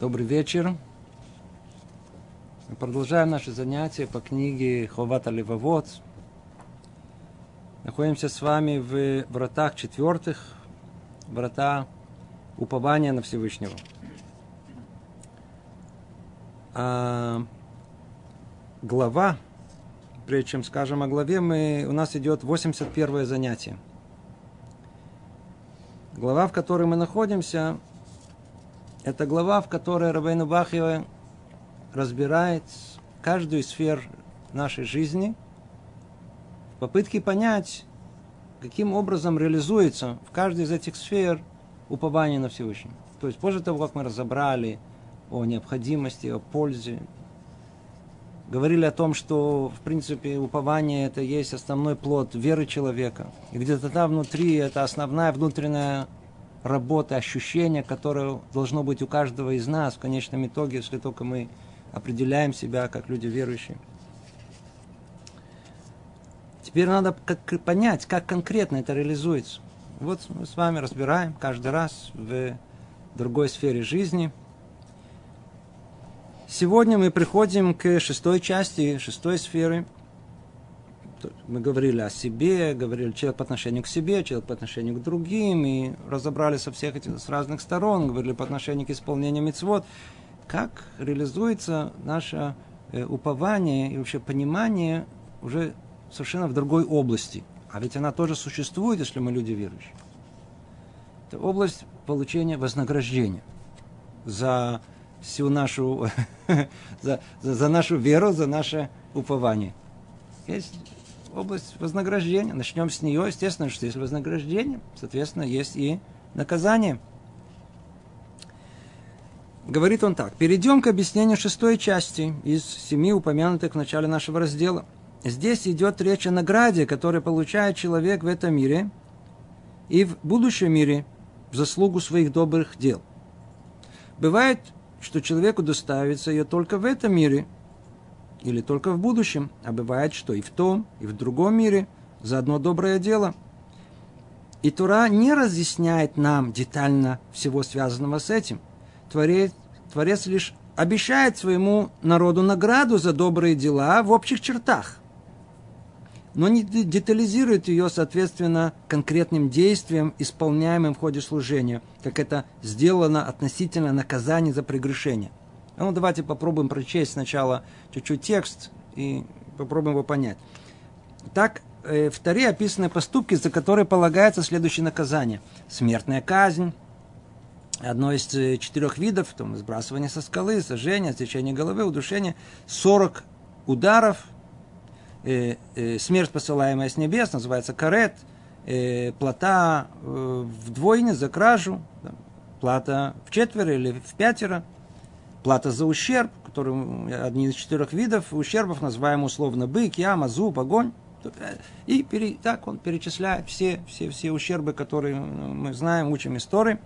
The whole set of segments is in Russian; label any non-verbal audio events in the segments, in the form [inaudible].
Добрый вечер. Мы продолжаем наши занятия по книге Ховата Левовод. Находимся с вами в вратах четвертых, врата упования на Всевышнего. А глава, прежде чем скажем о главе, мы, у нас идет 81 занятие. Глава, в которой мы находимся, это глава, в которой Рабейну Бахьева разбирает каждую сфер нашей жизни в попытке понять, каким образом реализуется в каждой из этих сфер упование на Всевышнего. То есть после того, как мы разобрали о необходимости, о пользе, говорили о том, что, в принципе, упование это есть основной плод веры человека. И где-то там внутри это основная внутренняя работа, ощущение, которое должно быть у каждого из нас в конечном итоге, если только мы определяем себя как люди верующие. Теперь надо как, понять, как конкретно это реализуется. Вот мы с вами разбираем каждый раз в другой сфере жизни. Сегодня мы приходим к шестой части, шестой сферы – мы говорили о себе, говорили человек по отношению к себе, человек по отношению к другим, и разобрали со всех этих, с разных сторон, говорили по отношению к исполнению мецвод, как реализуется наше э, упование и вообще понимание уже совершенно в другой области. А ведь она тоже существует, если мы люди верующие. Это область получения вознаграждения за всю нашу, [laughs] за, за, за нашу веру, за наше упование. Есть область вознаграждения. Начнем с нее. Естественно, что есть вознаграждение, соответственно, есть и наказание. Говорит он так. Перейдем к объяснению шестой части из семи упомянутых в начале нашего раздела. Здесь идет речь о награде, которую получает человек в этом мире и в будущем мире в заслугу своих добрых дел. Бывает, что человеку доставится ее только в этом мире – или только в будущем, а бывает, что и в том, и в другом мире за одно доброе дело. И Тура не разъясняет нам детально всего связанного с этим. Творец, Творец лишь обещает своему народу награду за добрые дела в общих чертах, но не детализирует ее, соответственно, конкретным действиям, исполняемым в ходе служения, как это сделано относительно наказания за прегрешение. Ну, давайте попробуем прочесть сначала чуть-чуть текст и попробуем его понять. Так, э, в Таре описаны поступки, за которые полагается следующее наказание. Смертная казнь, одно из э, четырех видов, там, сбрасывание со скалы, сожжение, отсечение головы, удушение, 40 ударов, э, э, смерть, посылаемая с небес, называется карет, э, плата э, вдвойне за кражу, плата в четверо или в пятеро – плата за ущерб, который одни из четырех видов ущербов, называем условно бык, яма, зуб, огонь. И пере, так он перечисляет все, все, все ущербы, которые мы знаем, учим истории.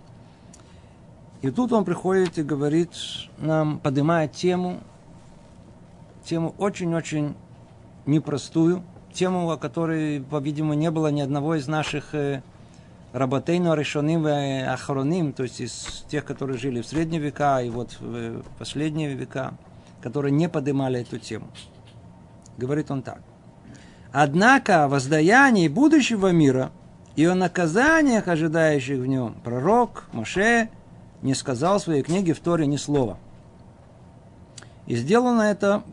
И тут он приходит и говорит нам, поднимает тему, тему очень-очень непростую, тему, о которой, по-видимому, не было ни одного из наших э, Работейну решеним и охроним, то есть из тех, которые жили в средние века и вот в последние века, которые не поднимали эту тему. Говорит он так. Однако о воздаянии будущего мира и о наказаниях, ожидающих в нем, пророк Моше не сказал в своей книге в Торе ни слова. И сделано это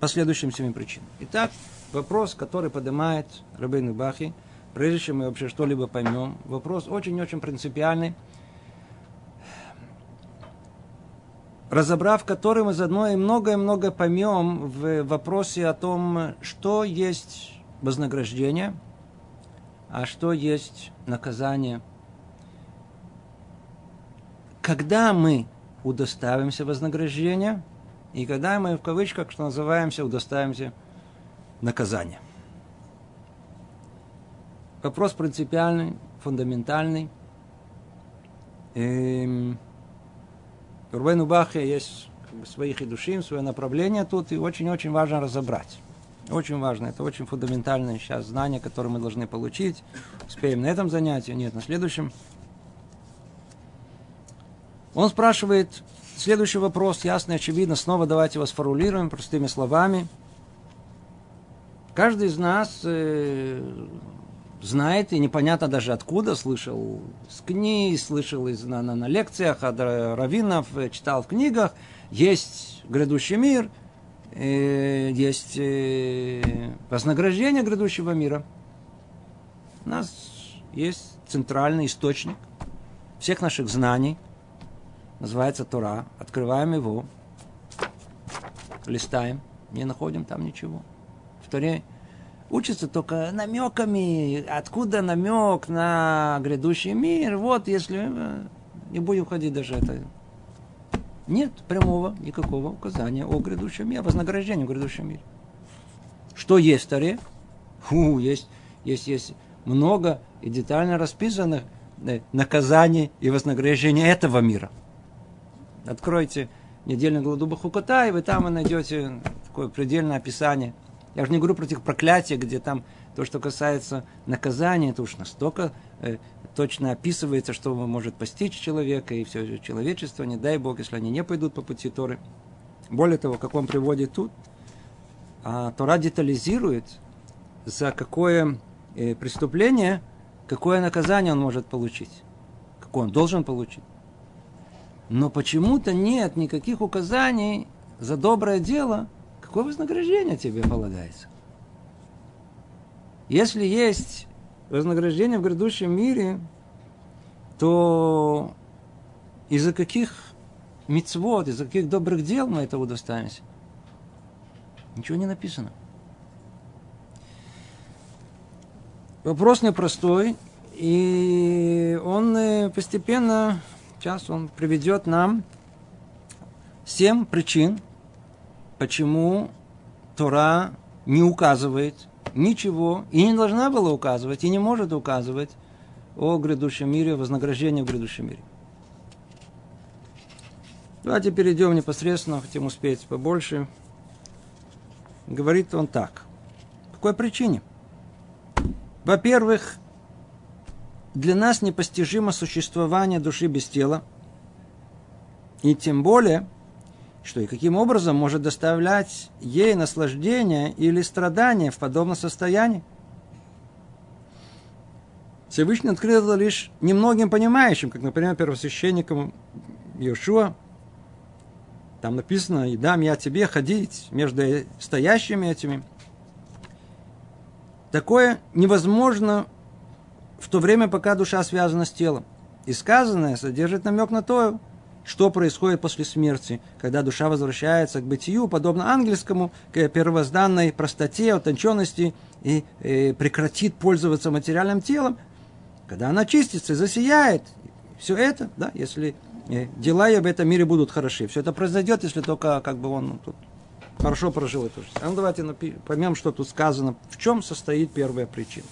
по следующим семи причинам. Итак, вопрос, который поднимает Рабейн Бахи – прежде чем мы вообще что-либо поймем, вопрос очень-очень принципиальный, разобрав который мы заодно и многое-многое поймем в вопросе о том, что есть вознаграждение, а что есть наказание. Когда мы удоставимся вознаграждения, и когда мы в кавычках, что называемся, удоставимся наказания. Вопрос принципиальный, фундаментальный. Эм, у Рубейну Бахе есть как бы, своих и душим, свое направление тут, и очень-очень важно разобрать. Очень важно, это очень фундаментальное сейчас знание, которое мы должны получить. Успеем на этом занятии, нет, на следующем. Он спрашивает следующий вопрос, ясно и очевидно. Снова давайте его сформулируем простыми словами. Каждый из нас э, знает, и непонятно даже откуда, слышал с книг, слышал из, на, на, на лекциях от раввинов, э, читал в книгах, есть грядущий мир, э, есть э, вознаграждение грядущего мира. У нас есть центральный источник всех наших знаний, называется Тора. Открываем его, листаем, не находим там ничего. В Торе учится только намеками, откуда намек на грядущий мир. Вот, если э, не будем ходить даже это. Нет прямого никакого указания о грядущем мире, о вознаграждении в грядущем мире. Что есть в Таре? Фу, есть, есть, есть много и детально расписанных э, наказаний и вознаграждений этого мира. Откройте недельную главу Бахукота, и вы там найдете такое предельное описание – я уже не говорю про тех проклятий, где там то, что касается наказания, это уж настолько э, точно описывается, что может постичь человека и все человечество, не дай Бог, если они не пойдут по пути Торы. Более того, как он приводит тут, а Тора детализирует, за какое э, преступление, какое наказание он может получить, какое он должен получить. Но почему-то нет никаких указаний за доброе дело – какое вознаграждение тебе полагается? Если есть вознаграждение в грядущем мире, то из-за каких мицвод, из-за каких добрых дел мы это удостоимся? Ничего не написано. Вопрос непростой, и он э, постепенно, сейчас он приведет нам семь причин, почему Тора не указывает ничего и не должна была указывать, и не может указывать о грядущем мире, о вознаграждении в грядущем мире. Давайте перейдем непосредственно, хотим успеть побольше. Говорит он так. По какой причине? Во-первых, для нас непостижимо существование души без тела. И тем более – что и каким образом может доставлять ей наслаждение или страдание в подобном состоянии. Всевышний открыл это лишь немногим понимающим, как, например, первосвященникам Иешуа. Там написано, и дам я тебе ходить между стоящими этими. Такое невозможно в то время, пока душа связана с телом. И сказанное содержит намек на то, что происходит после смерти, когда душа возвращается к бытию, подобно ангельскому, к первозданной простоте, утонченности и, и прекратит пользоваться материальным телом, когда она чистится засияет. Все это, да, если э, дела ее в этом мире будут хороши. Все это произойдет, если только как бы он тут хорошо прожил эту жизнь. А ну давайте поймем, что тут сказано, в чем состоит первая причина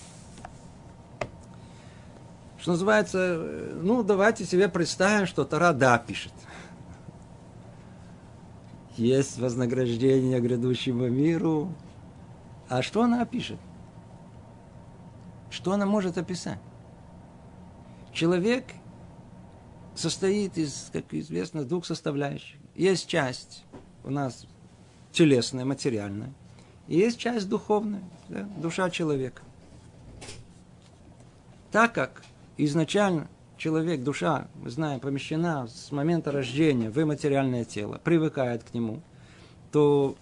что называется, э, ну, давайте себе представим, что Тара да пишет. Есть вознаграждение грядущему миру. А что она пишет? Что она может описать? Человек состоит из, как известно, двух составляющих. Есть часть у нас телесная, материальная. И есть часть духовная, да, душа человека. Так как изначально человек, душа, мы знаем, помещена с момента рождения в материальное тело, привыкает к нему, то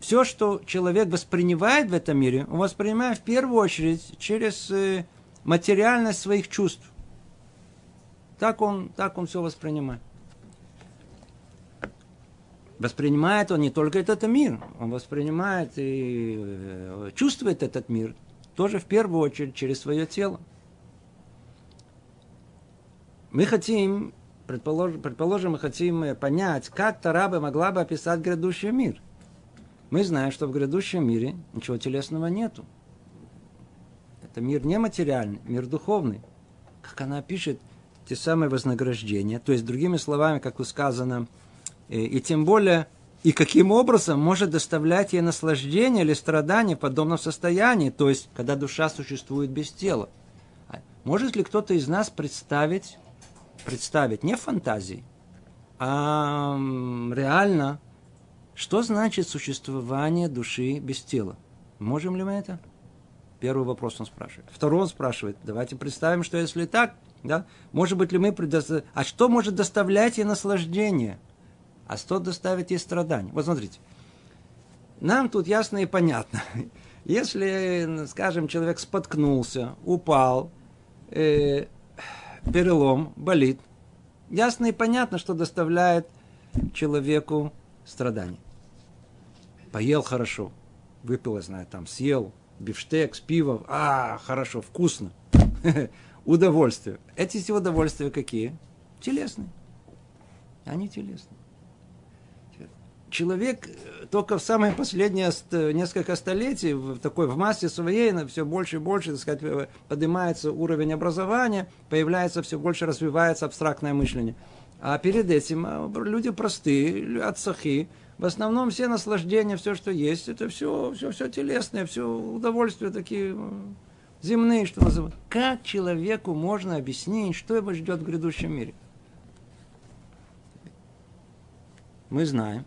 все, что человек воспринимает в этом мире, он воспринимает в первую очередь через э, материальность своих чувств. Так он, так он все воспринимает. Воспринимает он не только этот мир, он воспринимает и э, чувствует этот мир тоже в первую очередь через свое тело. Мы хотим, предположим, предположим, мы хотим э, понять, как Тараба могла бы описать грядущий мир. Мы знаем, что в грядущем мире ничего телесного нету. Это мир нематериальный, мир духовный. Как она пишет, те самые вознаграждения. То есть, другими словами, как сказано, э, и тем более, и каким образом может доставлять ей наслаждение или страдание в подобном состоянии, то есть, когда душа существует без тела. А может ли кто-то из нас представить представить не фантазии, а реально, что значит существование души без тела. Можем ли мы это? Первый вопрос он спрашивает. Второй он спрашивает, давайте представим, что если так, да, может быть ли мы предоставим... А что может доставлять ей наслаждение? А что доставит ей страдания? Вот смотрите. Нам тут ясно и понятно. [laughs] Если, скажем, человек споткнулся, упал, э, перелом, болит, ясно и понятно, что доставляет человеку страдания. Поел хорошо, выпил, я знаю, там, съел бифштекс, пиво, а, хорошо, вкусно, [laughs] удовольствие. Эти все удовольствия какие? Телесные. Они телесные человек э, только в самые последние несколько столетий, в такой в массе своей, все больше и больше, так сказать, э, поднимается уровень образования, появляется все больше, развивается абстрактное мышление. А перед этим э, люди простые, отцахи, в основном все наслаждения, все, что есть, это все, все, все телесное, все удовольствия такие земные, что называют. Как человеку можно объяснить, что его ждет в грядущем мире? Мы знаем,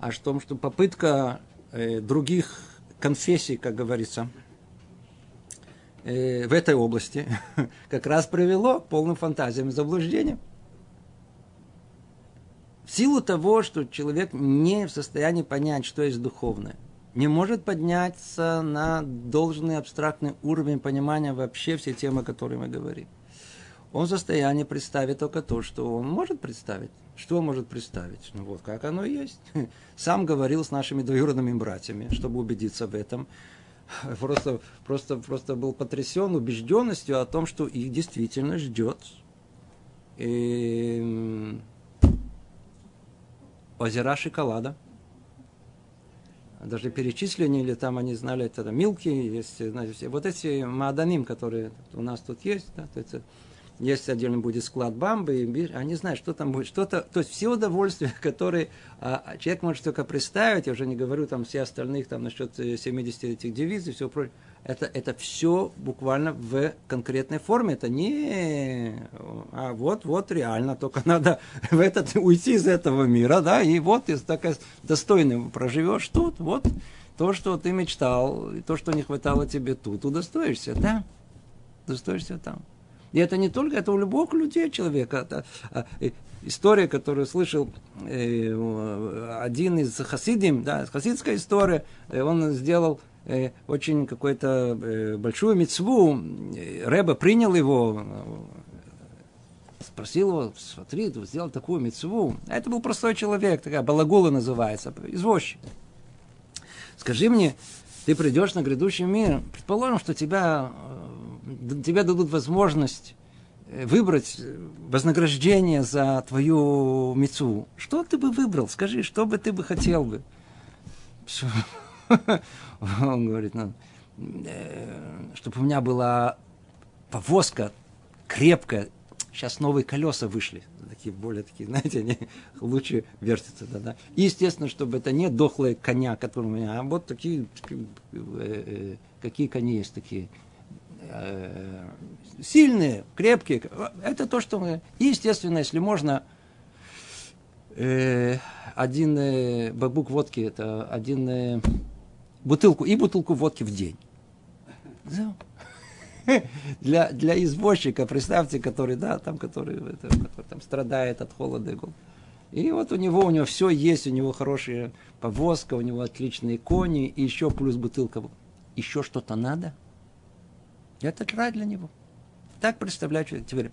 а в том, что попытка э, других конфессий, как говорится, э, в этой области [laughs] как раз привело к полным фантазиям и заблуждениям. В силу того, что человек не в состоянии понять, что есть духовное, не может подняться на должный абстрактный уровень понимания вообще все темы, о которых мы говорим. Он в состоянии представить только то, что он может представить. Что он может представить? Ну вот как оно есть. [laughs] Сам говорил с нашими двоюродными братьями, чтобы убедиться в этом. [laughs] Просто, просто, просто был потрясен убежденностью о том, что их действительно ждет и... озера шоколада. Даже перечисления, или там они знали, это Милки, есть, знаете, вот эти маданим, которые у нас тут есть, да, то есть есть отдельно будет склад бамбы, имбирь, они знают, что там будет, что-то, то есть все удовольствия, [laughs] которые а, человек может только представить, я уже не говорю там все остальных, там насчет 70 э, этих девиз и все прочее, это, это все буквально в конкретной форме, это не, а вот, вот реально, только [laughs] надо в этот, уйти из этого мира, да, и вот, ты такая достойно проживешь тут, вот, то, что ты мечтал, то, что не хватало тебе тут, удостоишься, да, удостоишься там. И это не только, это у любого людей человека. Это, а, история, которую слышал э, один из хасидим, да, хасидская история, э, он сделал э, очень какую-то большую мецву, Рэба принял его, спросил его, смотри, ты сделал такую мецву. А это был простой человек, такая балагула называется, извозчик. Скажи мне, ты придешь на грядущий мир, предположим, что тебя тебе дадут возможность э, выбрать э, вознаграждение за твою мецу, что ты бы выбрал? Скажи, что бы ты бы хотел бы? [laughs] Он говорит, ну, э, чтобы у меня была повозка крепкая. Сейчас новые колеса вышли, такие более такие, [laughs] знаете, они лучше вертятся. Да, да. И, естественно, чтобы это не дохлые коня, которые у меня, а вот такие, какие кони есть такие, Э, сильные, крепкие. Это то, что мы... И, естественно, если можно, э, один э, бабук водки, это один э, бутылку, и бутылку водки в день. [laughs] Для, для извозчика, представьте, который, да, там, который, это, который там страдает от холода и голода. И вот у него, у него все есть, у него хорошая повозка, у него отличные кони, и еще плюс бутылка. Еще что-то надо – это рай для него. Так представляю человек. Теперь,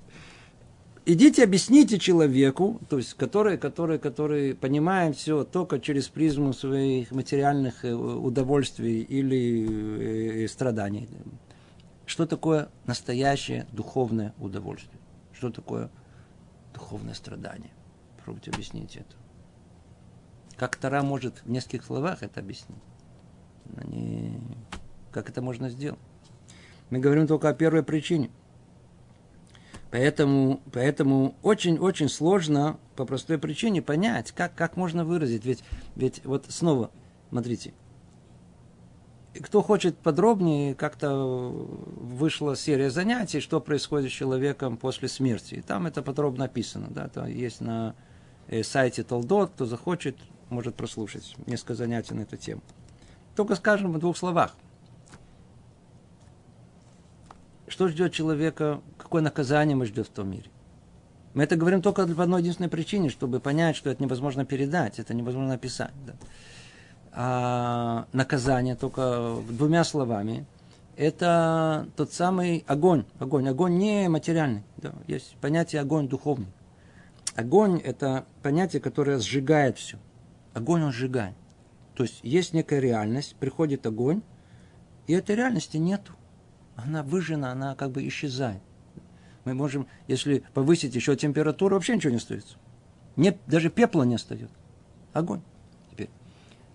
идите объясните человеку, то есть который, который, который понимает все только через призму своих материальных э, удовольствий или э, страданий. Что такое настоящее духовное удовольствие? Что такое духовное страдание? Попробуйте объяснить это. Как Тара может в нескольких словах это объяснить? Они... Как это можно сделать? Мы говорим только о первой причине. Поэтому, поэтому очень-очень сложно по простой причине понять, как, как можно выразить. Ведь, ведь вот снова, смотрите, кто хочет подробнее, как-то вышла серия занятий, что происходит с человеком после смерти. И там это подробно описано. Да? Это есть на э, сайте Толдот, кто захочет, может прослушать несколько занятий на эту тему. Только скажем в двух словах. Что ждет человека, какое наказание мы ждет в том мире? Мы это говорим только по одной единственной причине, чтобы понять, что это невозможно передать, это невозможно описать. Да. А наказание только двумя словами – это тот самый огонь. Огонь. Огонь не материальный. Да. Есть понятие огонь духовный. Огонь – это понятие, которое сжигает все. Огонь он сжигает. То есть есть некая реальность, приходит огонь, и этой реальности нету. Она выжжена, она как бы исчезает мы можем, если повысить еще температуру, вообще ничего не остается. Нет, даже пепла не остается. Огонь. Теперь.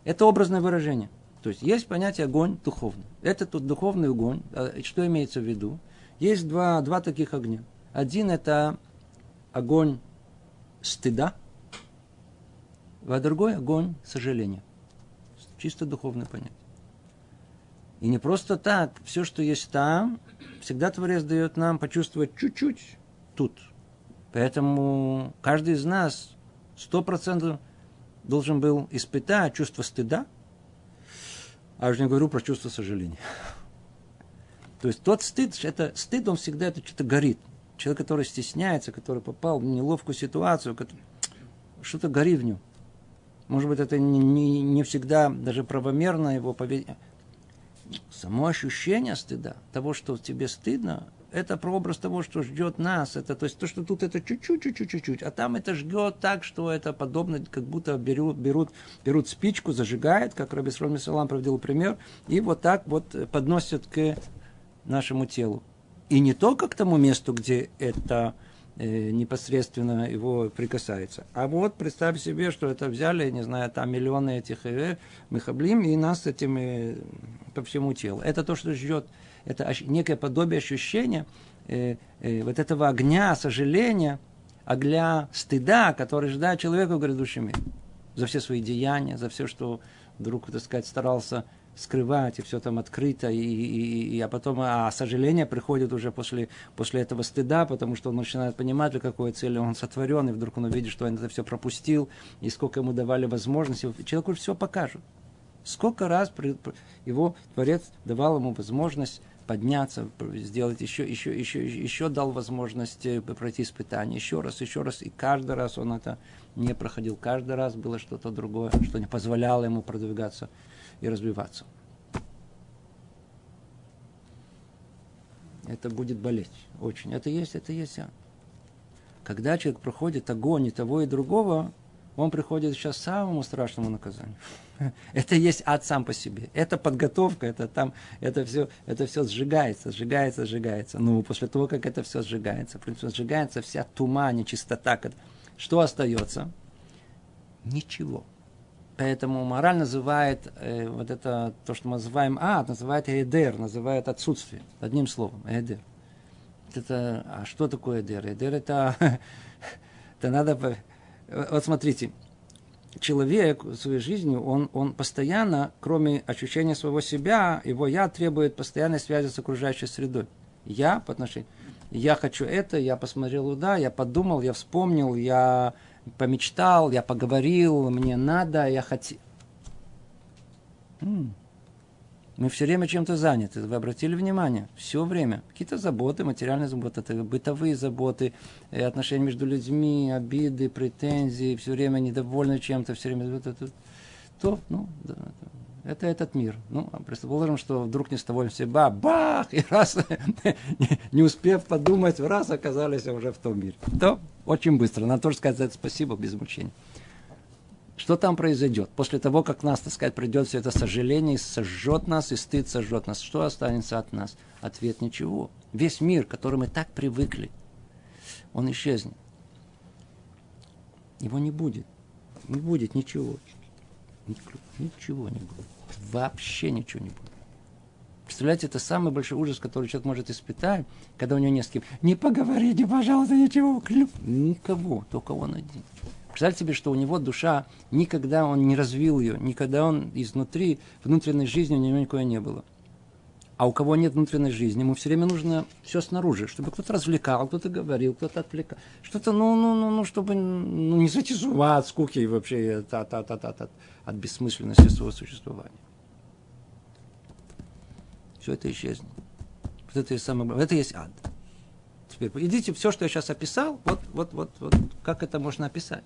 Это образное выражение. То есть есть понятие огонь духовный. Это тут духовный огонь. А что имеется в виду? Есть два, два таких огня. Один это огонь стыда, а другой огонь сожаления. Чисто духовное понятие. И не просто так, все, что есть там, всегда Творец дает нам почувствовать чуть-чуть тут. Поэтому каждый из нас сто процентов должен был испытать чувство стыда, а я уже не говорю про чувство сожаления. То есть тот стыд, это стыд, он всегда это что-то горит. Человек, который стесняется, который попал в неловкую ситуацию, что-то горит в нем. Может быть, это не, не, не всегда даже правомерно его поведение само ощущение стыда, того, что тебе стыдно, это прообраз того, что ждет нас. Это, то есть то, что тут это чуть-чуть, чуть-чуть, чуть-чуть, а там это ждет так, что это подобно, как будто берут, берут, берут спичку, зажигают, как Раби Срон Салам проводил пример, и вот так вот подносят к нашему телу. И не только к тому месту, где это непосредственно его прикасается. А вот представь себе, что это взяли, не знаю, там миллионы этих э, мехаблим, и нас этим э, по всему телу. Это то, что ждет, это некое подобие ощущения э, э, вот этого огня, сожаления, огня стыда, который ждет человека в грядущем мире. За все свои деяния, за все, что вдруг, так сказать, старался скрывать, и все там открыто, и, и, и, а потом а сожаление приходит уже после, после этого стыда, потому что он начинает понимать, для какой цели он сотворен, и вдруг он увидит, что он это все пропустил, и сколько ему давали возможности. Человек уже все покажет. Сколько раз его Творец давал ему возможность подняться, сделать еще, еще, еще, еще дал возможность э, пройти испытание, еще раз, еще раз, и каждый раз он это не проходил, каждый раз было что-то другое, что не позволяло ему продвигаться и развиваться. Это будет болеть очень. Это есть, это есть. Когда человек проходит огонь и того и другого, он приходит сейчас к самому страшному наказанию. [laughs] Это есть ад сам по себе. Это подготовка, это там, это все, это все сжигается, сжигается, сжигается. Ну, после того, как это все сжигается, в принципе, сжигается вся тума, нечистота. Что остается? Ничего. Поэтому мораль называет э, вот это, то, что мы называем ад, называет эдер, называет отсутствие. Одним словом, эдер. Это, а что такое эдер? Эдер это, [laughs] это надо... Вот смотрите, человек своей жизни, он, он постоянно, кроме ощущения своего себя, его я требует постоянной связи с окружающей средой. Я по отношению... Я хочу это, я посмотрел туда, я подумал, я вспомнил, я помечтал, я поговорил, мне надо, я хотел. Мы все время чем-то заняты. Вы обратили внимание? Все время. Какие-то заботы, материальные заботы, это бытовые заботы, э, отношения между людьми, обиды, претензии, все время недовольны чем-то, все время... То, ну, да, это этот мир. Ну, а предположим, что вдруг не с того все ба, бах, и раз, [laughs] не успев подумать, раз оказались уже в том мире. То очень быстро. Надо тоже сказать спасибо без мучений. Что там произойдет? После того, как нас, так сказать, придет все это сожаление, сожжет нас, и стыд сожжет нас, что останется от нас? Ответ – ничего. Весь мир, к которому мы так привыкли, он исчезнет. Его не будет. Не будет ничего. Ничего не будет. Вообще ничего не будет. Представляете, это самый большой ужас, который человек может испытать, когда у него не с кем. Не поговорите, пожалуйста, ничего. Никого, только он один. Представьте себе, что у него душа, никогда он не развил ее, никогда он изнутри, внутренней жизни у него никакой не было. А у кого нет внутренней жизни, ему все время нужно все снаружи, чтобы кто-то развлекал, кто-то говорил, кто-то отвлекал. Что-то, ну, ну, ну, ну, чтобы ну, не ума от скуки и вообще от, от, от, от, от, от бессмысленности своего существования. Все это исчезнет. Вот это есть самое Это есть ад. Теперь идите, все, что я сейчас описал, вот, вот, вот, вот, как это можно описать.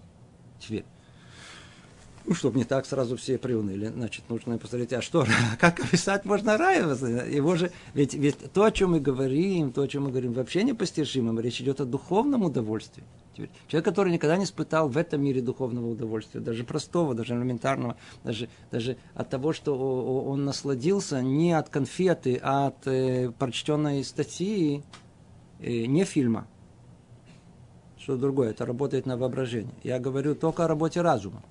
Теперь. Ну, чтобы не так сразу все приуныли, значит, нужно посмотреть, а что, [laughs] как описать можно рай? Его же, ведь, ведь то, о чем мы говорим, то, о чем мы говорим, вообще непостижимым, речь идет о духовном удовольствии. Человек, который никогда не испытал в этом мире духовного удовольствия, даже простого, даже элементарного, даже, даже от того, что он насладился не от конфеты, а от э, прочтенной статьи, э, не фильма. Что другое, это работает на воображение. Я говорю только о работе разума.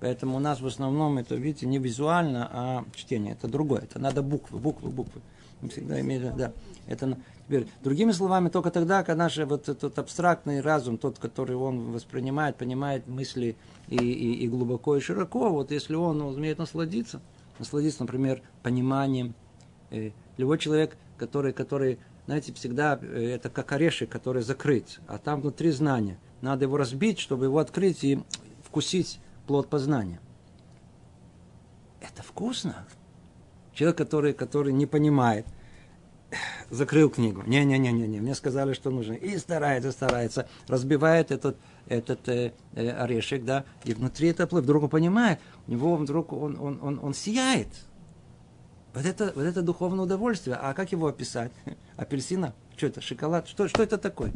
Поэтому у нас в основном это, видите, не визуально, а чтение. Это другое. Это надо буквы, буквы, буквы. Мы всегда имеем, да. Это теперь, другими словами, только тогда, когда наш вот этот абстрактный разум, тот, который он воспринимает, понимает мысли и, и, и глубоко, и широко, вот если он умеет насладиться, насладиться, например, пониманием. Э, любой человек, который, который, знаете, всегда э, это как орешек, который закрыт, а там внутри знания. Надо его разбить, чтобы его открыть и вкусить плод познания. Это вкусно. Человек, который, который не понимает, закрыл книгу. Не-не-не-не, не, мне сказали, что нужно. И старается, старается, разбивает этот, этот э, э, орешек, да, и внутри это плод. Вдруг он понимает, у него вдруг он, он, он, он сияет. Вот это, вот это духовное удовольствие. А как его описать? [laughs] Апельсина? Что это? Шоколад? Что, что это такое?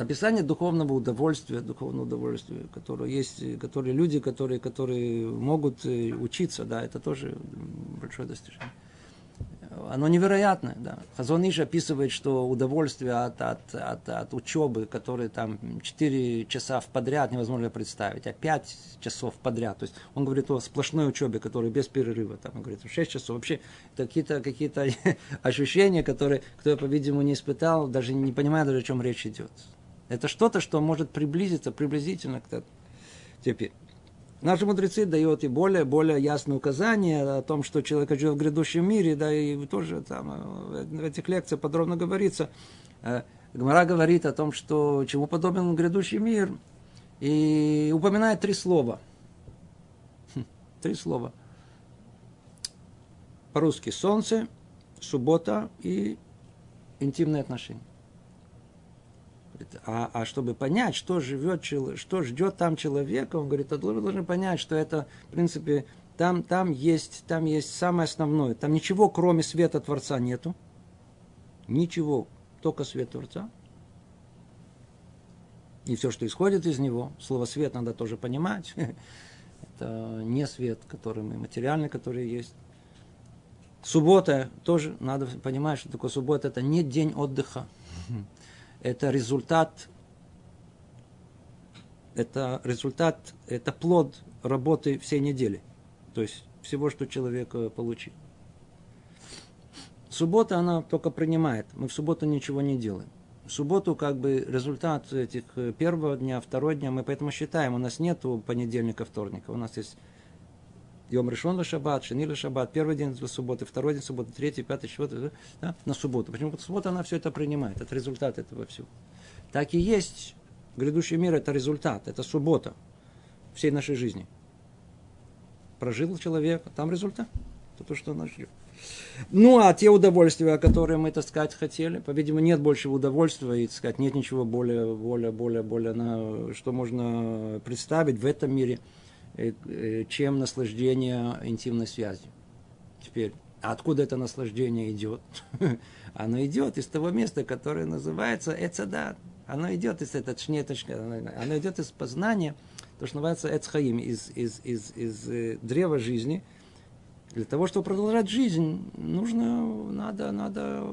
Описание духовного удовольствия, духовного удовольствия, которое есть, которые люди, которые, которые могут э, учиться, да, это тоже большое достижение. Оно невероятное, да. Хазон описывает, что удовольствие от, от, от, от учебы, которые там 4 часа в подряд невозможно представить, а 5 часов подряд. То есть он говорит о сплошной учебе, которая без перерыва. Там, он говорит, 6 часов. Вообще какие-то какие [laughs] ощущения, которые кто, по-видимому, не испытал, даже не понимает, даже о чем речь идет. Это что-то, что может приблизиться приблизительно к. Теперь. Наши мудрецы дают и более, более ясные указания о том, что человек живет в грядущем мире, да, и тоже там э, в этих лекциях подробно говорится. Э, Гмара говорит о том, что чему подобен грядущий мир, и упоминает три слова. Хм, три слова. По-русски солнце, суббота и интимные отношения. А, а чтобы понять, что живет, что ждет там человека, он говорит, вы должны понять, что это, в принципе, там, там, есть, там есть самое основное. Там ничего, кроме света Творца, нету. Ничего, только свет Творца. И все, что исходит из него, слово свет надо тоже понимать. [laughs] Это не свет, который мы, материальный, который есть. Суббота тоже надо понимать, что такое суббота. Это не день отдыха это результат, это результат, это плод работы всей недели. То есть всего, что человек э, получил. Суббота, она только принимает. Мы в субботу ничего не делаем. В субботу как бы результат этих э, первого дня, второго дня, мы поэтому считаем, у нас нет понедельника, вторника. У нас есть Йом решен шаббат, шени шаббат, первый день субботы, второй день субботы, третий, пятый, четвертый, да, на субботу. Почему? Потому что суббота она все это принимает, это результат этого всего. Так и есть грядущий мир, это результат, это суббота всей нашей жизни. Прожил человек, а там результат, это то, что он ждет. Ну, а те удовольствия, которые мы, так сказать, хотели, по-видимому, нет большего удовольствия, и, так сказать, нет ничего более, более, более, более, на, что можно представить в этом мире – чем наслаждение интимной связью. Теперь, откуда это наслаждение идет? [laughs] Оно идет из того места, которое называется Эцадат. Оно идет из этого шнеточка, оно идет из познания, то, что называется Эцхаим, из, из, из, из э, древа жизни. Для того, чтобы продолжать жизнь, нужно, надо, надо,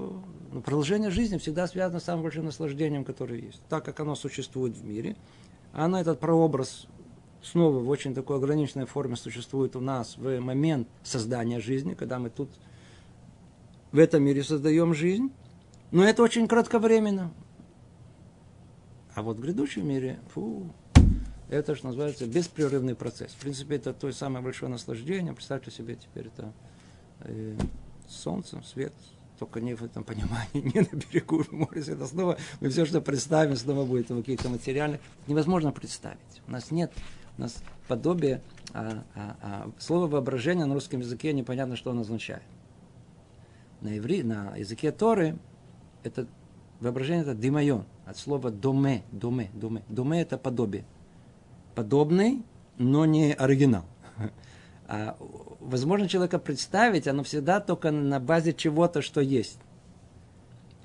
ну, продолжение жизни всегда связано с самым большим наслаждением, которое есть. Так как оно существует в мире, оно этот прообраз снова в очень такой ограниченной форме существует у нас в момент создания жизни, когда мы тут в этом мире создаем жизнь. Но это очень кратковременно. А вот в грядущем мире, фу, это что называется беспрерывный процесс. В принципе, это то самое большое наслаждение. Представьте себе теперь это э, солнце, свет, только не в этом понимании, [laughs] не на берегу моря. Это снова, мы все, что представим, снова будет какие-то материальные. Невозможно представить. У нас нет, у нас подобие, а, а, а, слово воображение на русском языке непонятно, что оно означает. На, иври, на языке Торы это воображение это димайон, от слова доме, доме, доме. Доме это подобие. Подобный, но не оригинал. [laughs] А, возможно человека представить, оно всегда только на базе чего-то, что есть.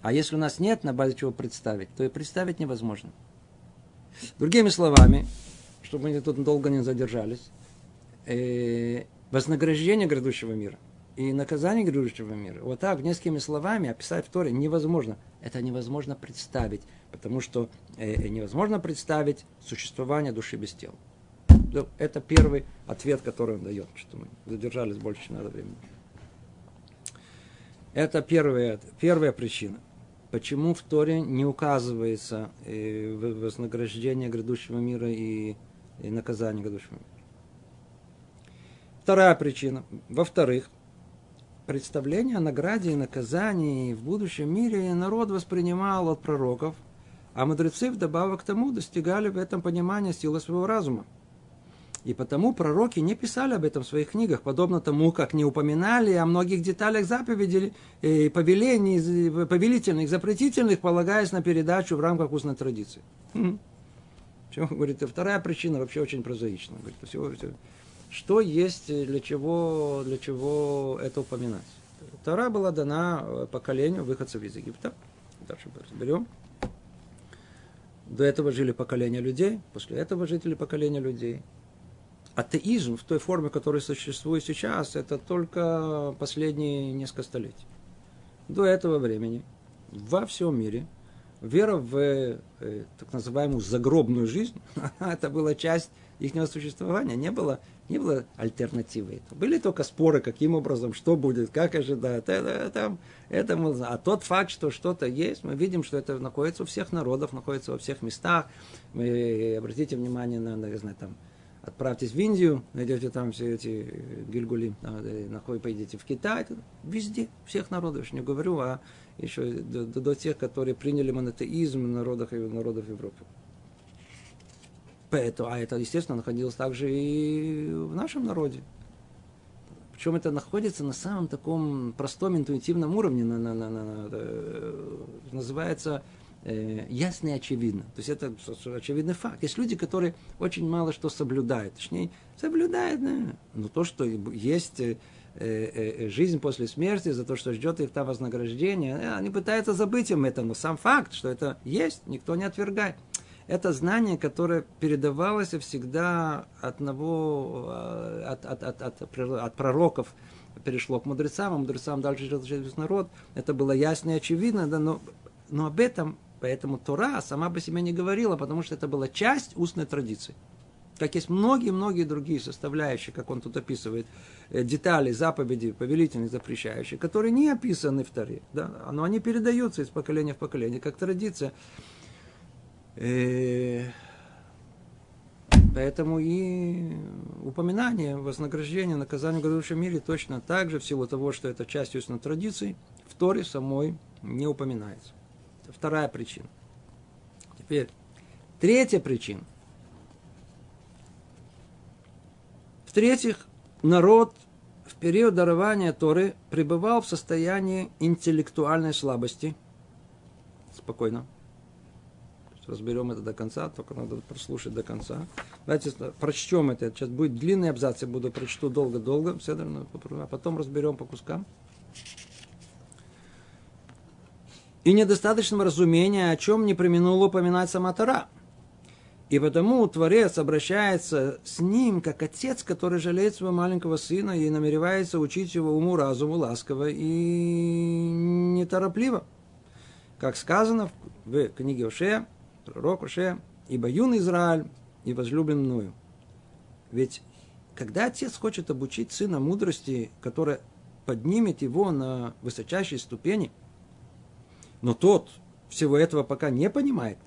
А если у нас нет на базе чего представить, то и представить невозможно. Другими словами, чтобы мы тут долго не задержались, э, вознаграждение грядущего мира и наказание грядущего мира, вот так, несколькими словами описать в Торе невозможно. Это невозможно представить, потому что э, невозможно представить существование души без тела. Это первый ответ, который он дает, что мы задержались больше, чем надо времени. Это первая, первая причина. Почему в Торе не указывается э, вознаграждение грядущего мира и, и наказание грядущего мира? Вторая причина. Во-вторых, представление о награде и наказании в будущем мире народ воспринимал от пророков, а мудрецы вдобавок к тому достигали в этом понимания силы своего разума. И потому пророки не писали об этом в своих книгах, подобно тому, как не упоминали о многих деталях заповедей, и повелений, повелительных, запретительных, полагаясь на передачу в рамках устной традиции. Почему, [laughs] говорит, вторая причина вообще очень прозаична. Говорит, всего, все, что есть, для чего, для чего это упоминать. Тора была дана поколению выходцев из Египта. Дальше разберем. До этого жили поколения людей, после этого жители поколения людей атеизм в той форме, которая существует сейчас, это только последние несколько столетий. До этого времени во всем мире вера в э, так называемую загробную жизнь, [laughs] это была часть их существования, не было, не было альтернативы. Были только споры, каким образом, что будет, как ожидать. Это, это, это, а тот факт, что что-то есть, мы видим, что это находится у всех народов, находится во всех местах. Мы, обратите внимание на, на, знаю, там, отправьтесь в Индию, найдете там все эти э, гильгули, нахуй пойдете в Китай, везде, всех народов, я не говорю, а еще до, до, до тех, которые приняли монотеизм народов, народов Европы. Поэтому, а это, естественно, находилось также и в нашем народе. Причем это находится на самом таком простом интуитивном уровне, на, на, на, на, на, э, называется э, ясно и очевидно. То есть это очевидный факт. Есть люди, которые очень мало что соблюдают. Точнее, соблюдают, да. но то, что есть э, э, э, жизнь после смерти, за то, что ждет их там вознаграждение, э, они пытаются забыть им это, но сам факт, что это есть, никто не отвергает. Это знание, которое передавалось всегда от, одного, э, от, от, от, от, от пророков, перешло к мудрецам, а мудрецам дальше весь народ. Это было ясно и очевидно, да, но, но об этом Поэтому Тора сама по себе не говорила, потому что это была часть устной традиции. Как есть многие-многие другие составляющие, как он тут описывает, э, детали, заповеди, повелительные, запрещающие, которые не описаны в Торе. Да? Но они передаются из поколения в поколение, как традиция. Э, поэтому и упоминание вознаграждения, наказания в грядущем мире точно так же, в силу того, что это часть устной традиции, в Торе самой не упоминается. Это вторая причина. Теперь, третья причина. В-третьих, народ в период дарования Торы пребывал в состоянии интеллектуальной слабости. Спокойно. Разберем это до конца, только надо прослушать до конца. Давайте прочтем это. Сейчас будет длинный абзац, я буду прочту долго-долго, а потом разберем по кускам и недостаточного разумения, о чем не применул упоминать сама Тора. И потому Творец обращается с ним, как отец, который жалеет своего маленького сына и намеревается учить его уму, разуму ласково и неторопливо. Как сказано в книге Ошея, пророк Ошея, «Ибо юный Израиль и возлюблен мною». Ведь когда отец хочет обучить сына мудрости, которая поднимет его на высочайшие ступени – но тот всего этого пока не понимает,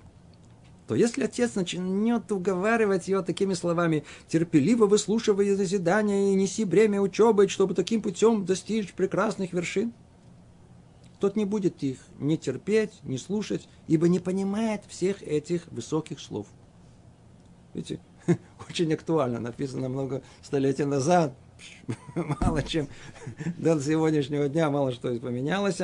то если отец начнет уговаривать ее такими словами, терпеливо выслушивая заседания и неси бремя учебы, чтобы таким путем достичь прекрасных вершин, тот не будет их не терпеть, не слушать, ибо не понимает всех этих высоких слов. Видите, [laughs] очень актуально, написано много столетий назад, [laughs] мало чем до сегодняшнего дня мало что поменялось.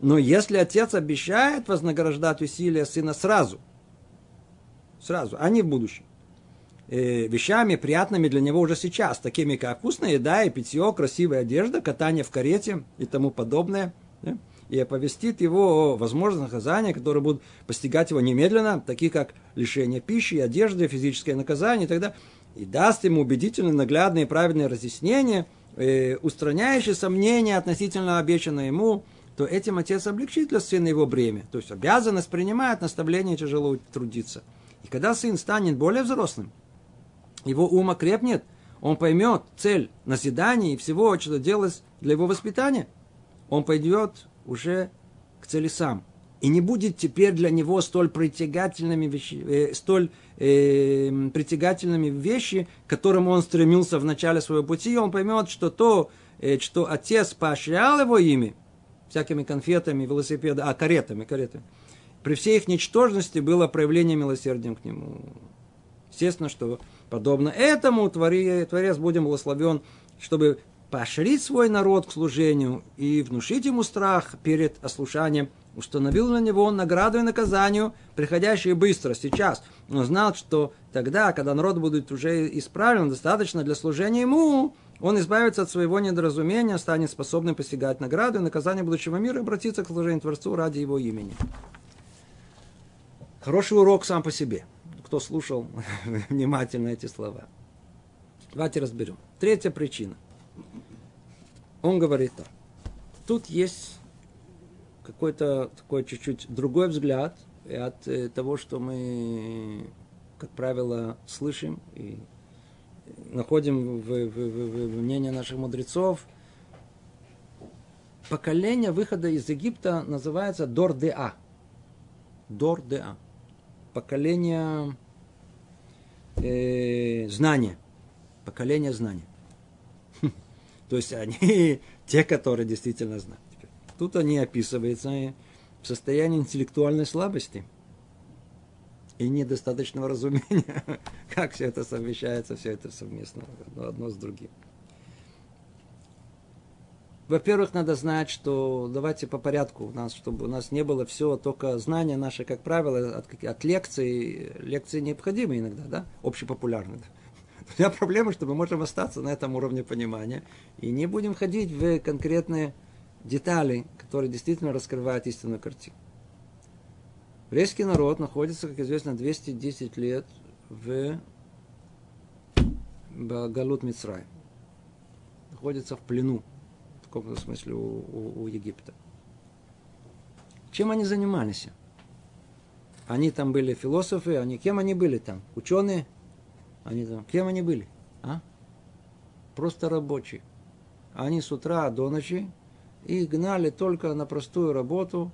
Но если отец обещает вознаграждать усилия сына сразу – Сразу, а не в будущем. Э, вещами приятными для него уже сейчас, такими как вкусная еда и питье, красивая одежда, катание в карете и тому подобное. Да? И оповестит его о возможных наказаниях, которые будут постигать его немедленно, такие как лишение пищи, одежды, физическое наказание и так далее. И даст ему убедительные, наглядные и правильные разъяснения, э, устраняющие сомнения относительно обещанного ему, то этим отец облегчит для сына его бремя. То есть обязанность принимает наставление тяжело трудиться – и когда сын станет более взрослым, его ум окрепнет, он поймет цель назидания и всего, что делалось для его воспитания. Он пойдет уже к цели сам. И не будет теперь для него столь притягательными вещи, э, столь э, притягательными вещи, к которым он стремился в начале своего пути. Он поймет, что то, э, что отец поощрял его ими, всякими конфетами, велосипедами, а каретами, каретами, при всей их ничтожности было проявление милосердия к нему. Естественно, что подобно этому Творец будем благословен, чтобы поощрить свой народ к служению и внушить ему страх перед ослушанием, установил на него награду и наказанию, приходящие быстро, сейчас. Он знал, что тогда, когда народ будет уже исправлен, достаточно для служения ему, он избавится от своего недоразумения, станет способным постигать награду и наказание будущего мира и обратиться к служению Творцу ради его имени. Хороший урок сам по себе. Кто слушал [laughs] внимательно эти слова. Давайте разберем. Третья причина. Он говорит так. Тут есть какой-то такой чуть-чуть другой взгляд от э, того, что мы, как правило, слышим и находим в, в, в, в мнении наших мудрецов. Поколение выхода из Египта называется Дор-Деа. Дор-Деа поколение э, знания. Поколение знания. [laughs] То есть они [laughs] те, которые действительно знают. Тут они описываются в состоянии интеллектуальной слабости и недостаточного разумения, [laughs] как все это совмещается, все это совместно, одно с другим. Во-первых, надо знать, что давайте по порядку у нас, чтобы у нас не было все только знания наши, как правило, от, от лекций. Лекции необходимы иногда, да, общепопулярные. [laughs] У меня проблема, что мы можем остаться на этом уровне понимания и не будем ходить в конкретные детали, которые действительно раскрывают истинную картину. Еврейский народ находится, как известно, 210 лет в Галут Мицрай. Находится в плену каком-то смысле у, у, у Египта. Чем они занимались? Они там были философы, они кем они были там? Ученые? Они там, кем они были? А? Просто рабочие. Они с утра до ночи их гнали только на простую работу.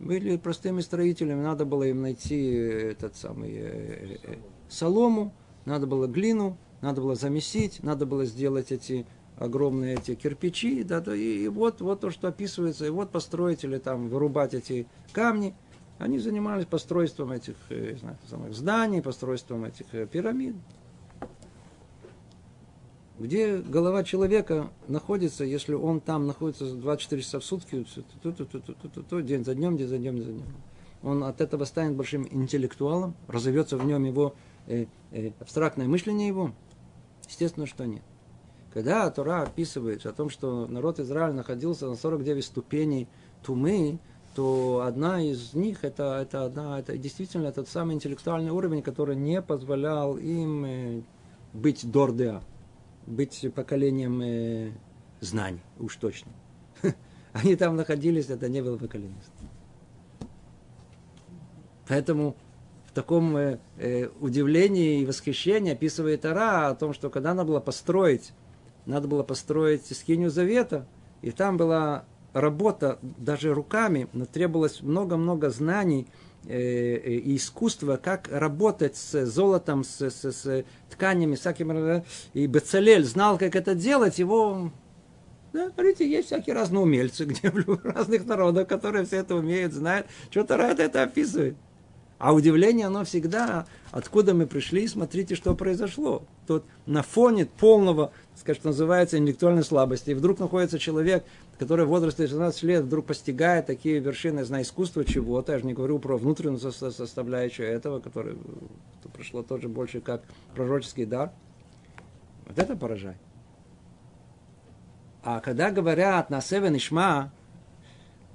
Были простыми строителями, надо было им найти этот самый э, э, солому, надо было глину, надо было замесить, надо было сделать эти огромные эти кирпичи, да, да, и, и вот, вот то, что описывается, и вот построить или там вырубать эти камни. Они занимались постройством этих э, знаю, самых зданий, постройством этих э, пирамид. Где голова человека находится, если он там находится 24 часа в сутки, то, день за днем, день за днем, день за днем. Он от этого станет большим интеллектуалом, разовьется в нем его э, э, абстрактное мышление его? Естественно, что нет. Когда Тора описывает о том, что народ Израиля находился на 49 ступеней тумы, то одна из них это, это, одна, это действительно тот самый интеллектуальный уровень, который не позволял им э, быть дордеа, быть поколением э, знаний, уж точно. [laughs] Они там находились, это не было поколение. Поэтому в таком э, удивлении и восхищении описывает Ара о том, что когда надо было построить надо было построить скинию завета, и там была работа даже руками, но требовалось много-много знаний э, и искусства, как работать с золотом, с, с, с тканями, всякими. И Бецалель знал, как это делать, его да, смотрите, есть всякие разные умельцы, [laughs] где в разных народах, которые все это умеют, знают. Что-то Рад это описывает. А удивление, оно всегда, откуда мы пришли, смотрите, что произошло. Тут на фоне полного, скажем, называется, интеллектуальной слабости, и вдруг находится человек, который в возрасте 16 лет вдруг постигает такие вершины, знаю, искусства чего-то, я же не говорю про внутреннюю составляющую этого, которое пришло тоже больше как пророческий дар. Вот это поражает. А когда говорят на Севен Ишма,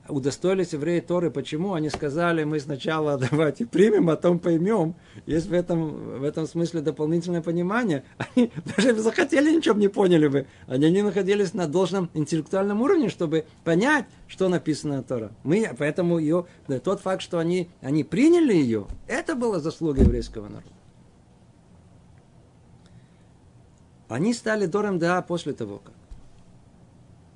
удостоились евреи Торы, почему они сказали, мы сначала [laughs] давайте примем, а потом поймем. Есть в этом, в этом смысле дополнительное понимание. [laughs] Они даже захотели, ничего не поняли бы. Они не находились на должном интеллектуальном уровне, чтобы понять, что написано Тора. Мы, поэтому ее, да, тот факт, что они, они приняли ее, это была заслуга еврейского народа. Они стали Дором Да после того, как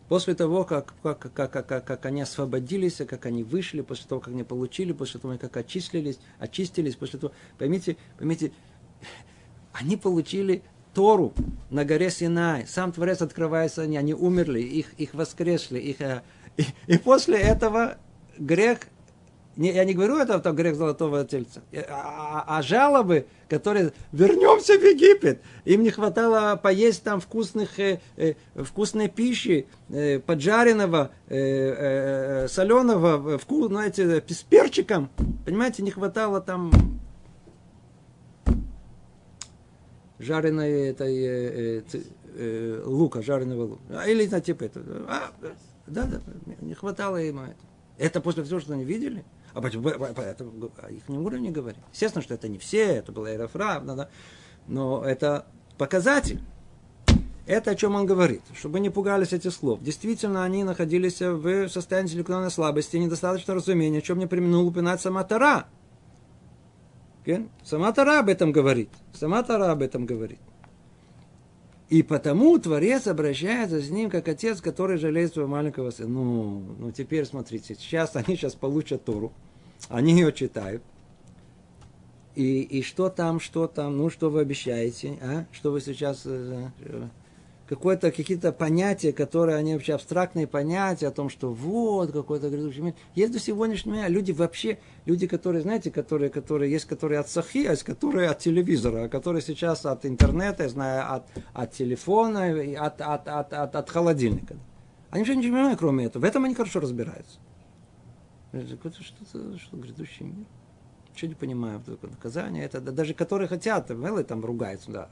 После того, как, как, как, как, как они освободились, как они вышли, после того, как они получили, после того, как очистились, очистились, после того, поймите, поймите, они получили Тору на горе Синай. Сам Творец открывается, они, они умерли, их, их воскресли. Их, э, и, и после этого грех не, я не говорю это там грех золотого тельца, а, а, а жалобы, которые вернемся в Египет, им не хватало поесть там вкусных, э, э, вкусной пищи, э, поджаренного, э, э, соленого, вкус, знаете, с перчиком, понимаете, не хватало там жареной этой э, э, э, лука, жареного лука, а, или на типа это, а, да, да, не хватало им это. Это после всего, что они видели. А почему? Это о их уровне говорим. Естественно, что это не все, это была Эрофра, да, но это показатель. Это о чем он говорит, чтобы не пугались этих слов. Действительно, они находились в состоянии интеллектуальной слабости, недостаточно разумения, о чем не применил упоминать сама Тара. Сама Тара об этом говорит. Сама Тара об этом говорит. И потому Творец обращается с ним, как отец, который жалеет своего маленького сына. Ну, ну теперь смотрите, сейчас они сейчас получат Тору, они ее читают. И, и что там, что там, ну что вы обещаете, а? Что вы сейчас э, какое-то, какие-то понятия, которые, они вообще абстрактные понятия о том, что вот какой-то грядущий мир. Есть до сегодняшнего дня люди вообще, люди, которые, знаете, которые, которые есть, которые от сахи, а есть, которые от телевизора, а которые сейчас от интернета, я знаю, от, от телефона, от, от, от, от, от холодильника. Они вообще ничего не понимают, кроме этого. В этом они хорошо разбираются. Что-то, что грядущий мир. Что не понимаю, наказание, это даже которые хотят, мелы там ругаются, да,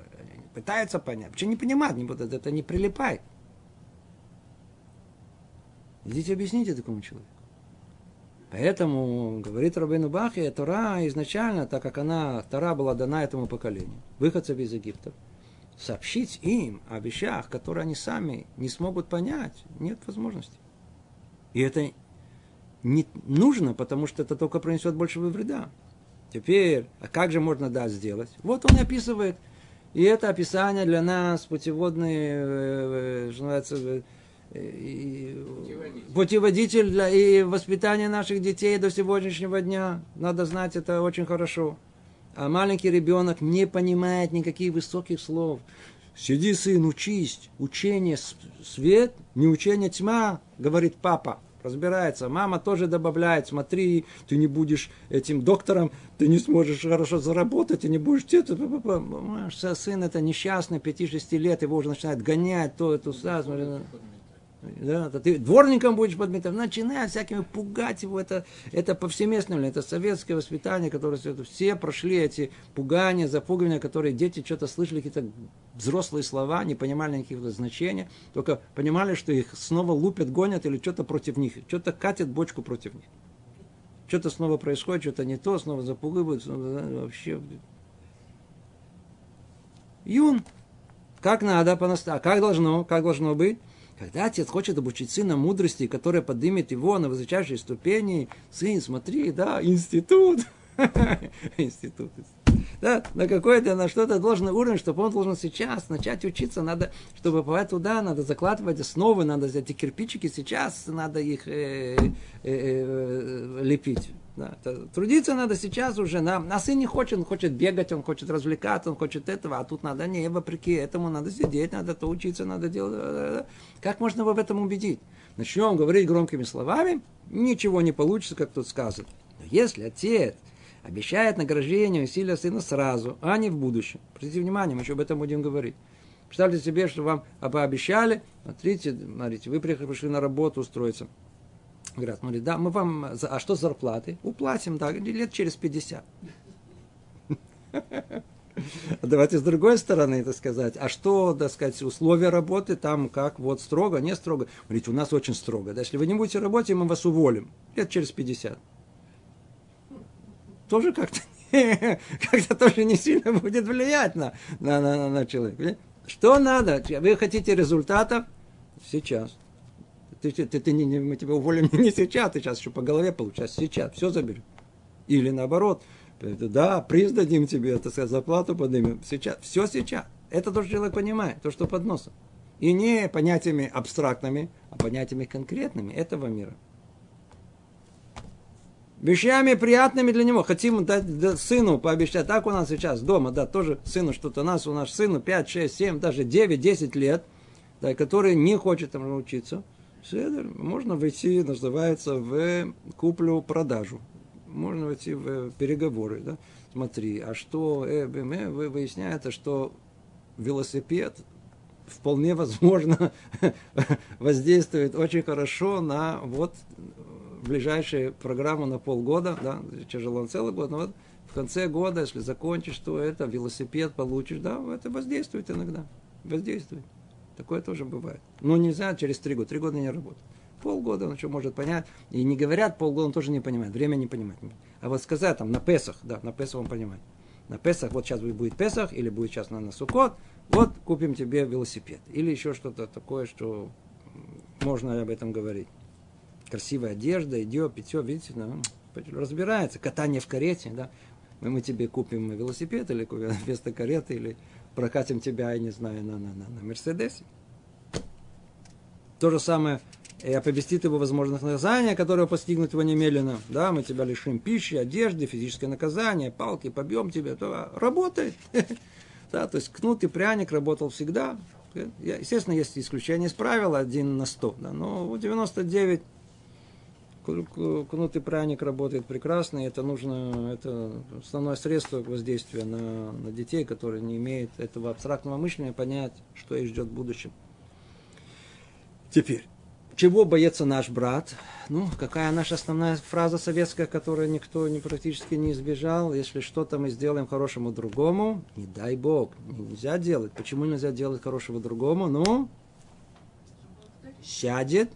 пытаются понять. Почему не понимают, не будут, это не прилипает. Идите объясните такому человеку. Поэтому, говорит Рабейну Бахи, Тора изначально, так как она, Тора была дана этому поколению, выходцев из Египта, сообщить им о вещах, которые они сами не смогут понять, нет возможности. И это не нужно, потому что это только принесет больше вреда. Теперь, а как же можно да сделать? Вот он описывает – и это описание для нас путеводный, э, э, что называется, э, путеводитель, путеводитель для и воспитания наших детей до сегодняшнего дня. Надо знать это очень хорошо. А маленький ребенок не понимает никаких высоких слов. Сиди, сын, учись. Учение свет, не учение тьма, говорит папа разбирается. Мама тоже добавляет, смотри, ты не будешь этим доктором, ты не сможешь хорошо заработать, ты не будешь... Сын это несчастный, 5-6 лет, его уже начинает гонять, то, это, смотри, да, ты дворником будешь подметать, начинает всякими пугать его, это, это повсеместно, это советское воспитание, которое все прошли эти пугания, запугивания, которые дети что-то слышали, какие-то взрослые слова, не понимали никаких значения, только понимали, что их снова лупят, гонят или что-то против них, что-то катят бочку против них. Что-то снова происходит, что-то не то, снова запугивают, снова, вообще. Юн, как надо, по как должно, как должно быть? Когда отец хочет обучить сына мудрости, которая поднимет его на высочайшие ступени, сын, смотри, да, институт. [laughs] Институт. [laughs] да, на какой-то, на что-то должен уровень, чтобы он должен сейчас начать учиться. Надо, чтобы попасть туда, надо закладывать основы, надо эти кирпичики сейчас, надо их э, э, э, лепить. Да, трудиться надо сейчас уже. Да. А сын не хочет, он хочет бегать, он хочет развлекаться, он хочет этого, а тут надо не, вопреки этому надо сидеть, надо то учиться, надо делать. Как можно его в этом убедить? Начнем говорить громкими словами, ничего не получится, как тут сказано. Но если отец обещает награждение усилия сына сразу, а не в будущем. Обратите внимание, мы еще об этом будем говорить. Представьте себе, что вам пообещали, смотрите, смотрите, вы пришли на работу устроиться. Говорят, смотри, да, мы вам, а что с зарплаты? Уплатим, да, лет через 50. [laughs] Давайте с другой стороны это сказать. А что, так сказать, условия работы там как? Вот строго, не строго? Говорите, у нас очень строго. Да, если вы не будете работать, мы вас уволим. Лет через 50. Тоже как-то [laughs] как-то тоже не сильно будет влиять на, на, на, на человека. Что надо? Вы хотите результатов? Сейчас. Ты, ты, ты, не, не, мы тебя уволим [laughs] не сейчас, ты сейчас еще по голове получаешь, сейчас, все заберем. Или наоборот, да, приз дадим тебе, это сказать, зарплату поднимем, сейчас, все сейчас. Это то, что человек понимает, то, что под носом. И не понятиями абстрактными, а понятиями конкретными этого мира. Вещами приятными для него. Хотим дать да, сыну пообещать. Так у нас сейчас дома, да, тоже сыну что-то. У нас, у нас сыну 5, 6, 7, даже 9, 10 лет, да, который не хочет там учиться. Можно войти, называется, в куплю-продажу. Можно войти в переговоры. Да? Смотри, а что э, э, выясняется, что велосипед вполне возможно [laughs] воздействует очень хорошо на вот ближайшую программу на полгода, да, тяжело на целый год, но вот в конце года, если закончишь, то это велосипед получишь, да, это воздействует иногда, воздействует. Такое тоже бывает. Но нельзя через три года. Три года не работает. Полгода он что может понять. И не говорят полгода, он тоже не понимает. Время не понимает. А вот сказать там на Песах, да, на Песах он понимает. На Песах, вот сейчас будет Песах, или будет сейчас на, на Сукот, вот купим тебе велосипед. Или еще что-то такое, что можно об этом говорить. Красивая одежда, идет, питье, видите, ну, разбирается. Катание в карете, да. Мы, мы тебе купим велосипед или [laughs] вместо кареты, или прокатим тебя, я не знаю, на, на, на, на Мерседесе. То же самое и оповестит его возможных наказания, которые постигнут его немедленно. Да, мы тебя лишим пищи, одежды, физическое наказание, палки, побьем тебя. То работает. [laughs] Да, то есть кнут и пряник работал всегда. Естественно, есть исключение из правила, один на сто. Да, но 99 кнут пряник работает прекрасно, и это нужно, это основное средство воздействия на, на детей, которые не имеют этого абстрактного мышления, понять, что их ждет в будущем. Теперь, чего боится наш брат? Ну, какая наша основная фраза советская, которую никто не, практически не избежал? Если что-то мы сделаем хорошему другому, не дай Бог, нельзя делать. Почему нельзя делать хорошего другому? Ну, сядет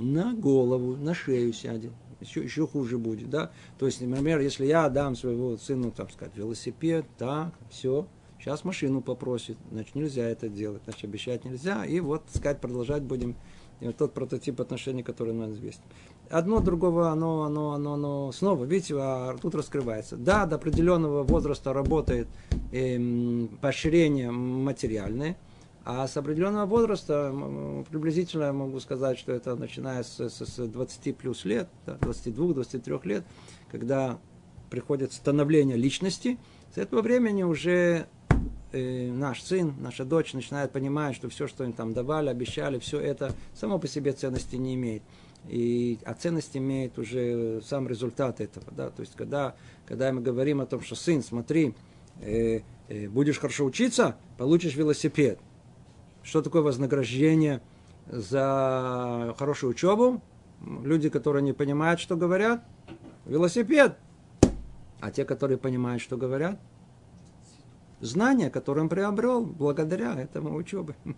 на голову, на шею сядет. Еще, еще хуже будет, да? То есть, например, если я дам своего сыну, там сказать, велосипед, так, все, сейчас машину попросит, значит, нельзя это делать, значит, обещать нельзя, и вот, сказать, продолжать будем вот тот прототип отношений, который нам известен. Одно другого, оно, оно, оно, оно снова, видите, а тут раскрывается. Да, до определенного возраста работает эм, поощрение материальное – а с определенного возраста, приблизительно я могу сказать, что это начиная с, с, с 20 плюс лет, 22-23 лет, когда приходит становление личности, с этого времени уже э, наш сын, наша дочь начинает понимать, что все, что им там давали, обещали, все это само по себе ценности не имеет. И, а ценность имеет уже сам результат этого. Да? То есть, когда, когда мы говорим о том, что сын, смотри, э, э, будешь хорошо учиться, получишь велосипед. Что такое вознаграждение за хорошую учебу? Люди, которые не понимают, что говорят, велосипед. А те, которые понимают, что говорят, знания, которые он приобрел благодаря этому учебе. [laughs]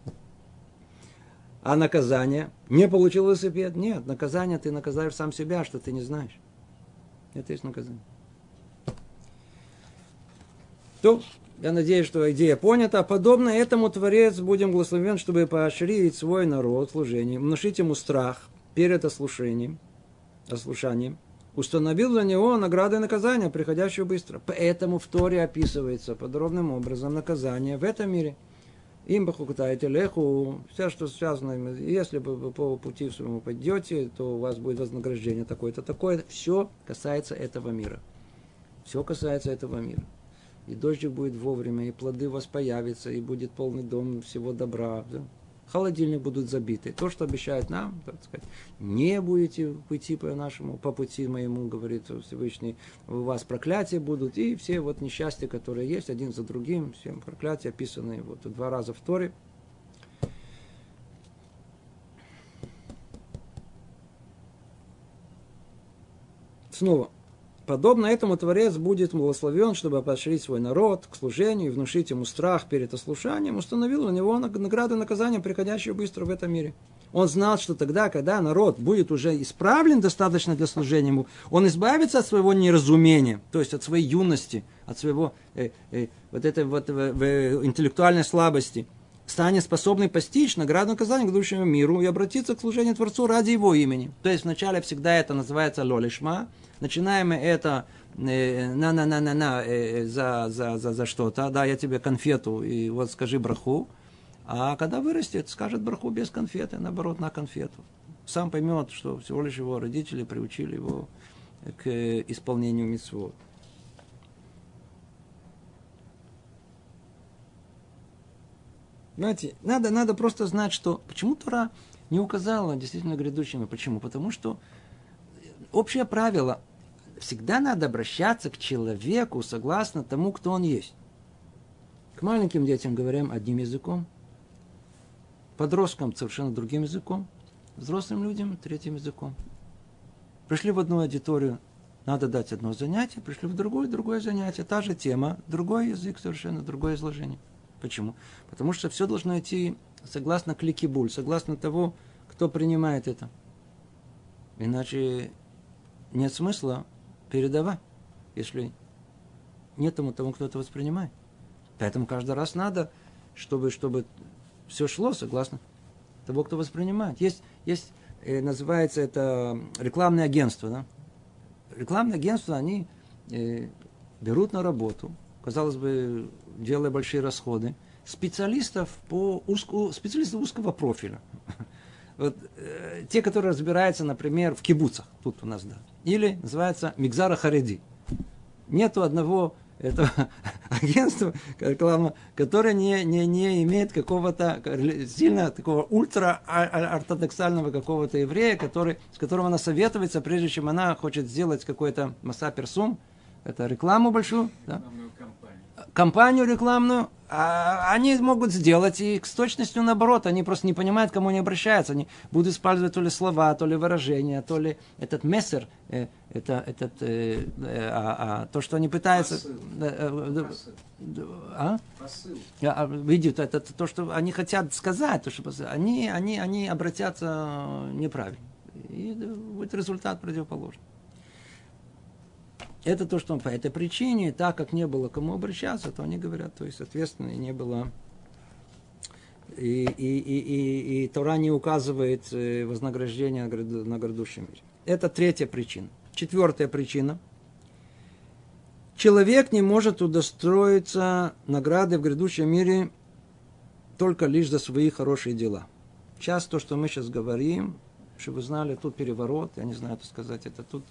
А наказание? Не получил велосипед? Нет, наказание ты наказаешь сам себя, что ты не знаешь. Это есть наказание. То, я надеюсь, что идея понята. Подобно этому Творец будем благословен, чтобы поощрить свой народ в служении, внушить ему страх перед ослушанием, ослушанием, установил для него награды и наказания, приходящие быстро. Поэтому в Торе описывается подробным образом наказание в этом мире. Им бахукутаете леху, все, что связано, если вы по пути своему пойдете, то у вас будет вознаграждение такое-то, такое. Все касается этого мира. Все касается этого мира. И дождик будет вовремя, и плоды у вас появятся, и будет полный дом всего добра. Да? холодильник будут забиты. То, что обещает нам, так сказать, не будете пойти по нашему, по пути моему, говорит Всевышний, у вас проклятия будут, и все вот несчастья, которые есть, один за другим, все проклятия описаны вот два раза в Торе. Снова, Подобно этому Творец будет благословен, чтобы поощрить свой народ к служению и внушить ему страх перед ослушанием, установил у него награду и наказание, приходящие быстро в этом мире. Он знал, что тогда, когда народ будет уже исправлен достаточно для служения ему, он избавится от своего неразумения, то есть от своей юности, от своего э, э, вот этой вот э, э, интеллектуальной слабости, станет способный постичь награду и наказание к будущему миру и обратиться к служению Творцу ради его имени. То есть вначале всегда это называется лолишма, начинаем это на-на-на-на-на э, за, за, за, за что-то, да, я тебе конфету, и вот скажи браху, а когда вырастет, скажет браху без конфеты, наоборот, на конфету. Сам поймет, что всего лишь его родители приучили его к исполнению митцвот. Знаете, надо, надо просто знать, что почему Тура не указала действительно грядущими. Почему? Потому что общее правило – всегда надо обращаться к человеку согласно тому, кто он есть. К маленьким детям говорим одним языком, подросткам совершенно другим языком, взрослым людям третьим языком. Пришли в одну аудиторию, надо дать одно занятие, пришли в другое, другое занятие, та же тема, другой язык совершенно, другое изложение. Почему? Потому что все должно идти согласно кликибуль, согласно того, кто принимает это. Иначе нет смысла передавать, если нет тому, тому, кто это воспринимает. Поэтому каждый раз надо, чтобы, чтобы все шло согласно того, кто воспринимает. Есть, есть э, называется это рекламное агентство. Да? Рекламные агентства, они э, берут на работу, казалось бы, делая большие расходы, специалистов по узку, специалистов узкого профиля. [laughs] Вот, э, те, которые разбираются, например, в кибуцах, тут у нас, да, или называется Мигзара Хариди. Нету одного этого [laughs] агентства реклама, которое не, не, не имеет какого-то сильно такого ультра-ортодоксального какого-то еврея, который, с которым она советуется, прежде чем она хочет сделать какой-то масса персум, это рекламу большую, да? Компанию рекламную, а они могут сделать и с точностью наоборот. Они просто не понимают, к кому они обращаются. Они будут использовать то ли слова, то ли выражения, то ли этот мессер, э, это, этот, э, э, а, а, то, что они пытаются... Посыл. Э, э, а? Посыл. А, видят, это то, что они хотят сказать, то, что они, они, они обратятся неправильно. И будет результат противоположный. Это то, что он по этой причине, так как не было кому обращаться, то они говорят, то есть, соответственно, не было и, и, и, и, и Тора не указывает э, вознаграждение на грядущем мире. Это третья причина. Четвертая причина. Человек не может удостоиться награды в грядущем мире только лишь за свои хорошие дела. Сейчас то, что мы сейчас говорим, чтобы вы знали, тут переворот, я не знаю, это сказать, это тут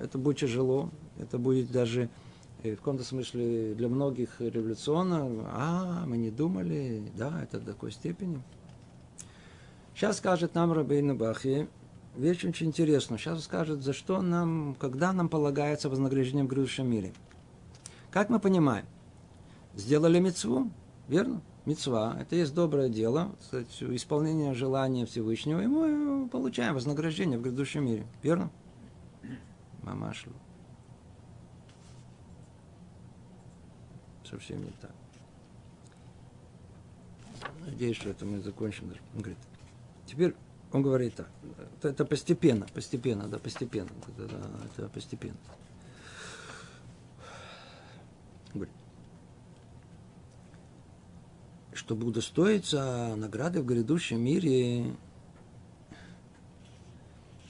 это будет тяжело, это будет даже э, в каком-то смысле для многих революционно. А, мы не думали, да, это до такой степени. Сейчас скажет нам Рабейна Бахи, вещь очень интересная. Сейчас скажет, за что нам, когда нам полагается вознаграждение в грядущем мире. Как мы понимаем? Сделали мецву, верно? Мецва, это есть доброе дело, кстати, исполнение желания Всевышнего, и мы получаем вознаграждение в грядущем мире, верно? Мамаш Совсем не так. Надеюсь, что это мы закончим. Он говорит, теперь он говорит так, это, это постепенно, постепенно, да, постепенно, это, это постепенно. Говорит, чтобы удостоиться награды в грядущем мире,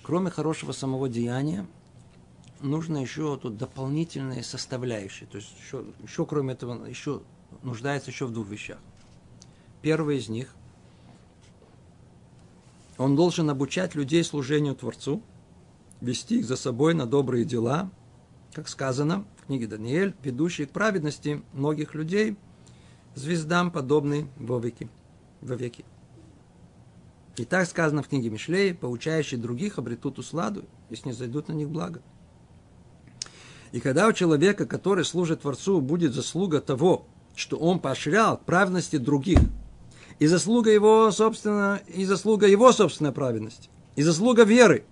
кроме хорошего самого деяния, нужно еще тут дополнительные составляющие. То есть еще, еще кроме этого, еще нуждается еще в двух вещах. Первый из них, он должен обучать людей служению Творцу, вести их за собой на добрые дела, как сказано в книге Даниэль, ведущий к праведности многих людей, звездам подобный вовеки. вовеки. И так сказано в книге Мишлей, поучающие других обретут усладу, если не зайдут на них благо. И когда у человека, который служит Творцу, будет заслуга того, что он поощрял праведности других, и заслуга его, собственно, и заслуга его собственной праведности, и заслуга веры,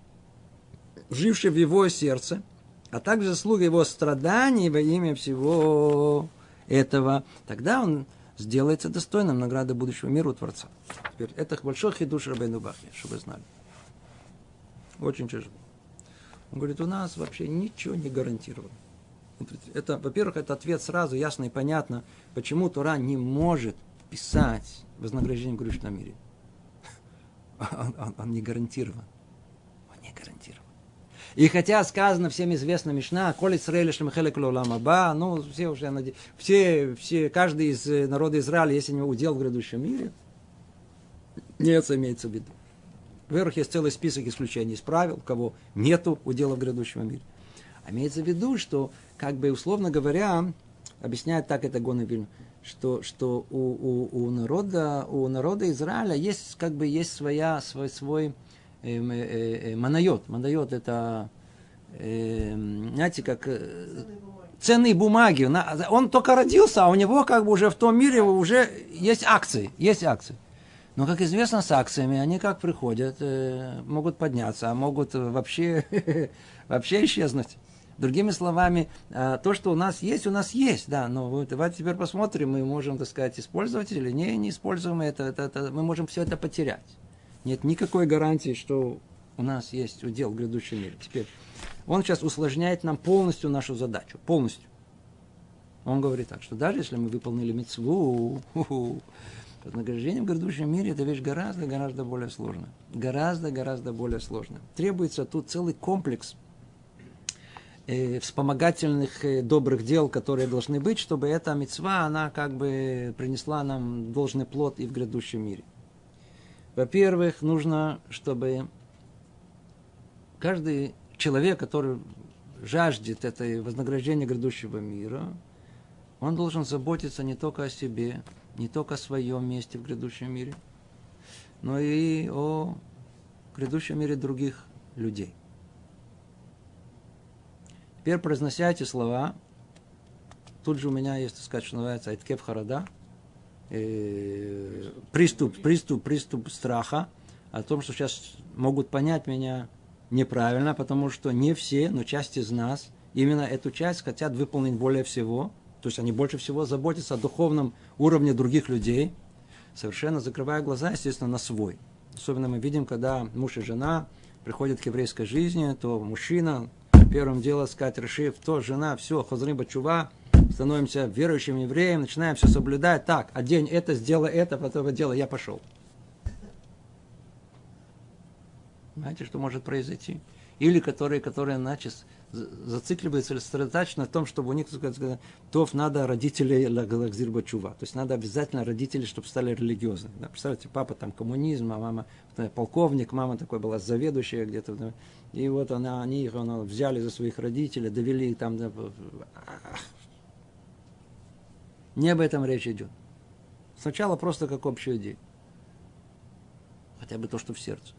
жившей в его сердце, а также заслуга его страданий во имя всего этого, тогда он сделается достойным награды будущего мира у Творца. Теперь это большой хидуш Рабейну Бахи, чтобы знали. Очень тяжело. Он говорит, у нас вообще ничего не гарантировано. Это, во-первых, это ответ сразу ясно и понятно, почему Тура не может писать вознаграждение в греховном мире. [laughs] Он, он, он не гарантирован. Он не гарантирован. И хотя сказано всем известно Мишна, «Коли Исраэль шлемхелек аба», ну, все уже, все, все, каждый из э, народа Израиля, если у него удел в грядущем мире, [laughs] нет, имеется в виду. Во-первых, есть целый список исключений из правил, у кого нету удела в грядущем мире. А имеется в виду, что, как бы, условно говоря, объясняет так это Вильна, что, что у, у, у, народа, у народа Израиля есть, как бы, есть своя, свой, свой э, э, э, манайот. Манайот это, э, знаете, как э, ценные бумаги. Он только родился, а у него как бы уже в том мире уже есть акции. Есть акции. Но, как известно, с акциями они как приходят, э, могут подняться, а могут вообще, [laughs] вообще исчезнуть. Другими словами, э, то, что у нас есть, у нас есть, да, но давайте теперь посмотрим, мы можем, так сказать, использовать или не, не используем это, это, это, мы можем все это потерять. Нет никакой гарантии, что у нас есть удел в грядущем мире. Теперь, он сейчас усложняет нам полностью нашу задачу, полностью. Он говорит так, что даже если мы выполнили мецву, [laughs] Вознаграждение в грядущем мире – это вещь гораздо-гораздо более сложная. Гораздо-гораздо более сложная. Требуется тут целый комплекс э, вспомогательных э, добрых дел, которые должны быть, чтобы эта мецва, она как бы принесла нам должный плод и в грядущем мире. Во-первых, нужно, чтобы каждый человек, который жаждет этой вознаграждения грядущего мира, он должен заботиться не только о себе, не только о своем месте в грядущем мире, но и о грядущем мире других людей. Теперь произнося эти слова, тут же у меня есть, так сказать, что называется Айткев Харада, э, приступ, приступ, приступ страха о том, что сейчас могут понять меня неправильно, потому что не все, но часть из нас именно эту часть хотят выполнить более всего – то есть они больше всего заботятся о духовном уровне других людей, совершенно закрывая глаза, естественно, на свой. Особенно мы видим, когда муж и жена приходят к еврейской жизни, то мужчина первым делом сказать, решив, то жена, все, хазрим бачува, становимся верующим евреем, начинаем все соблюдать. Так, а день это, сделай это, потом дело, я пошел. Знаете, что может произойти? Или которые, которые начис, зацикливается сосредотачиваются на том, чтобы у них то надо родителей лагзирба чува. То есть надо обязательно родителей, чтобы стали религиозны. Да, представляете, папа там коммунизм, а мама полковник, мама такой была заведующая где-то. И вот она, они их она, взяли за своих родителей, довели там. Да, не об этом речь идет. Сначала просто как общую идею. Хотя бы то, что в сердце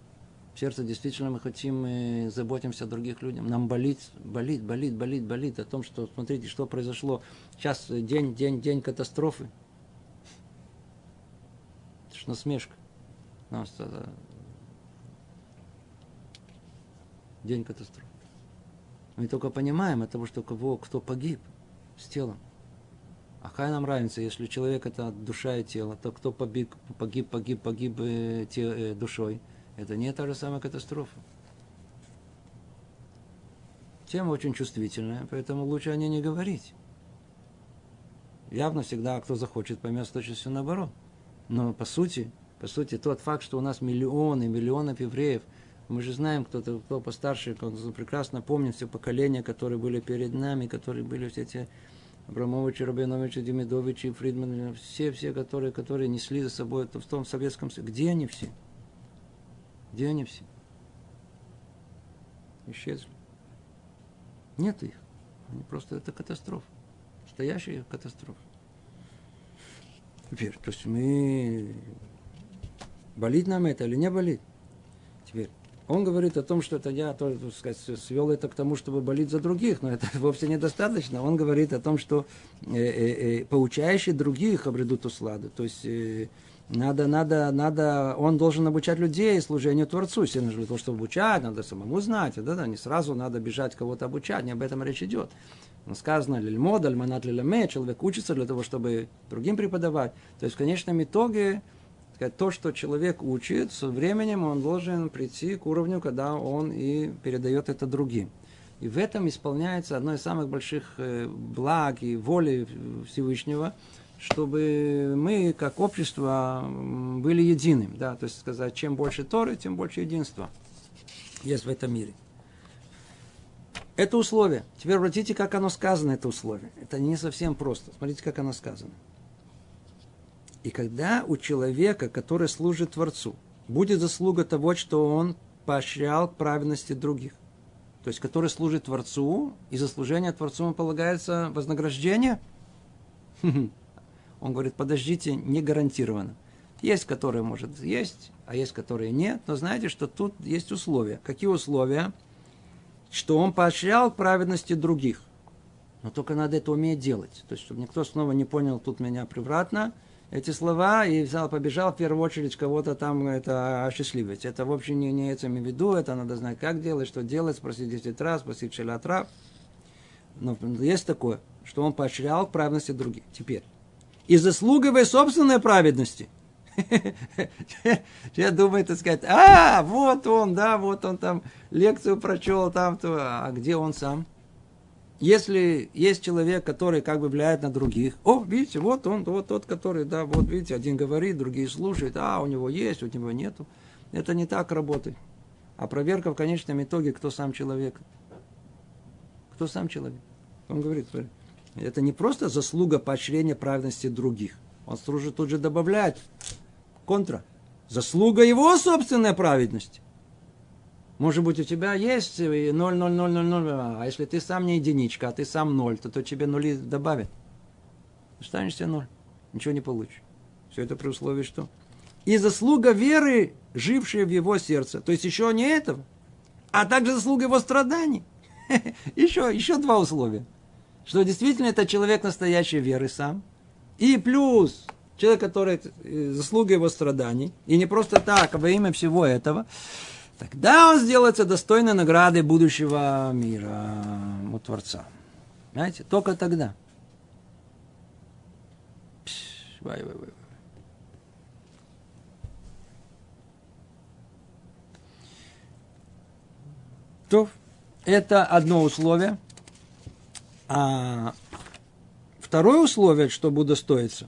сердце действительно мы хотим, мы заботимся о других людях. Нам болит, болит, болит, болит, болит о том, что, смотрите, что произошло. Сейчас день, день, день катастрофы. Это ж насмешка. День катастрофы. Мы только понимаем от что кого, кто погиб с телом. А какая нам разница, если человек это душа и тело, то кто погиб, погиб, погиб, погиб э, те, э, душой – это не та же самая катастрофа. Тема очень чувствительная, поэтому лучше о ней не говорить. Явно всегда, кто захочет, поймет, что все наоборот. Но по сути, по сути, тот факт, что у нас миллионы, миллионов евреев Мы же знаем, кто-то, кто постарше, кто прекрасно помнит все поколения, которые были перед нами, которые были все эти Абрамовичи, Рабиновичи, Демидовичи, Фридман, все, все, которые, которые несли за собой это в том Советском Союзе. Где они все? Где они все? Исчезли. Нет их. Они просто это катастрофа. Настоящая катастрофа. Теперь, то есть мы... Болит нам это или не болит? Теперь, он говорит о том, что это я тоже, так сказать, свел это к тому, чтобы болеть за других, но это [laughs] вовсе недостаточно. Он говорит о том, что э, э, э, поучающие других обретут усладу. То есть э, надо, надо, надо, он должен обучать людей служению Творцу. Если для того, чтобы обучать, надо самому знать. Да, да, не сразу надо бежать кого-то обучать, не об этом речь идет. Но сказано, лильмод, альманат лиламе, человек учится для того, чтобы другим преподавать. То есть в конечном итоге то, что человек учит, со временем он должен прийти к уровню, когда он и передает это другим. И в этом исполняется одно из самых больших э, благ и воли Всевышнего, чтобы мы, как общество, были единым. Да? То есть сказать, чем больше Торы, тем больше единства есть в этом мире. Это условие. Теперь обратите, как оно сказано, это условие. Это не совсем просто. Смотрите, как оно сказано. И когда у человека, который служит Творцу, будет заслуга того, что он поощрял к праведности других, то есть который служит Творцу, и за служение Творцу ему полагается вознаграждение, [laughs] он говорит, подождите, не гарантированно. Есть, которые, может, есть, а есть, которые нет. Но знаете, что тут есть условия. Какие условия? Что он поощрял праведности других. Но только надо это уметь делать. То есть, чтобы никто снова не понял тут меня превратно – эти слова и взял, побежал в первую очередь кого-то там это осчастливить. Это в общем не, не этим в виду, это надо знать, как делать, что делать, спросить 10 раз, спросить 60 раз. Но есть такое, что он поощрял к праведности других. Теперь. И заслуговой собственной праведности. [laughs] Я думаю, так сказать, а, вот он, да, вот он там лекцию прочел, там, то, а где он сам? если есть человек, который как бы влияет на других, о, видите, вот он, вот тот, который, да, вот видите, один говорит, другие слушают, а, у него есть, у него нету. Это не так работает. А проверка в конечном итоге, кто сам человек. Кто сам человек. Он говорит, это не просто заслуга поощрения праведности других. Он служит тут же добавляет контра. Заслуга его собственной праведности. Может быть, у тебя есть 0, 0, 0, 0, 0, а если ты сам не единичка, а ты сам 0, то, то тебе нули добавят. Останешься 0. Ничего не получишь. Все это при условии, что... И заслуга веры, жившая в его сердце. То есть еще не этого, а также заслуга его страданий. [laughs] еще, еще два условия. Что действительно это человек настоящей веры сам. И плюс человек, который э, заслуга его страданий. И не просто так, а во имя всего этого. Тогда он сделается достойной награды будущего мира у Творца. Знаете, только тогда. Пш, вай, вай, вай. То это одно условие. А второе условие, чтобы удостоиться,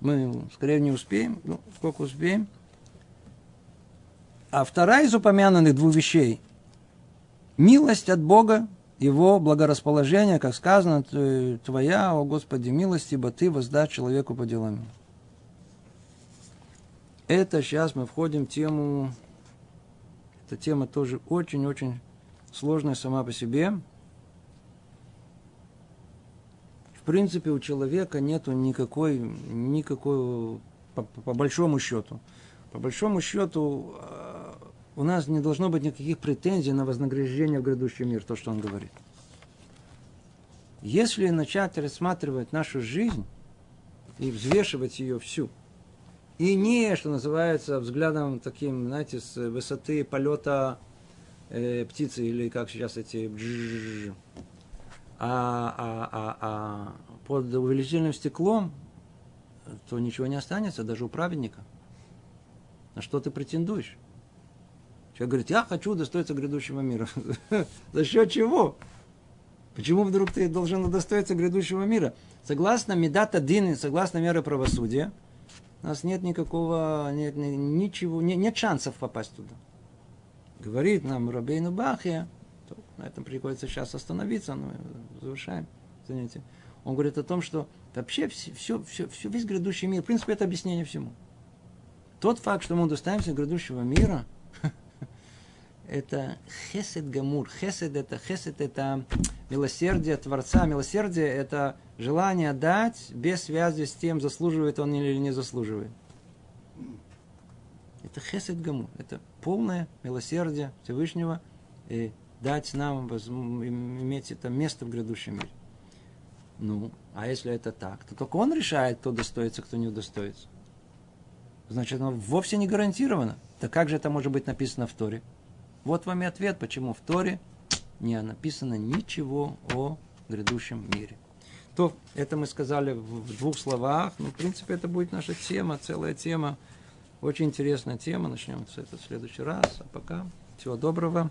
мы скорее не успеем, ну, сколько успеем – а вторая из упомянутых двух вещей – милость от Бога, Его благорасположение, как сказано, Твоя, о Господи, милость, ибо Ты воздашь человеку по делам. Это сейчас мы входим в тему, эта тема тоже очень-очень сложная сама по себе. В принципе, у человека нету никакой, никакой по, по большому счету, по большому счету, у нас не должно быть никаких претензий на вознаграждение в грядущий мир, то, что он говорит. Если начать рассматривать нашу жизнь и взвешивать ее всю, и не, что называется, взглядом таким, знаете, с высоты полета э, птицы, или как сейчас эти а, а, а, а под увеличительным стеклом, то ничего не останется, даже у праведника. На что ты претендуешь? Человек говорит, я хочу удостоиться грядущего мира. [laughs] За счет чего? Почему вдруг ты должен удостоиться грядущего мира? Согласно Медата Дины, согласно меры правосудия, У нас нет никакого, нет, ничего, нет, нет шансов попасть туда. Говорит нам Рабейну Бахия, на этом приходится сейчас остановиться, но завершаем занятие. Он говорит о том, что вообще все, все, все, все, весь грядущий мир, в принципе, это объяснение всему. Тот факт, что мы достаемся грядущего мира, [laughs] это хесед гамур. Хесед это, хесед это милосердие Творца. Милосердие это желание дать без связи с тем, заслуживает он или не заслуживает. Это хесед гамур. Это полное милосердие Всевышнего и дать нам иметь это место в грядущем мире. Ну, а если это так, то только он решает, кто достоится, кто не удостоится. Значит, оно вовсе не гарантировано. Так как же это может быть написано в Торе? Вот вам и ответ, почему в Торе не написано ничего о грядущем мире. То, это мы сказали в двух словах, но, в принципе, это будет наша тема, целая тема. Очень интересная тема, начнем с этого в следующий раз. А пока всего доброго.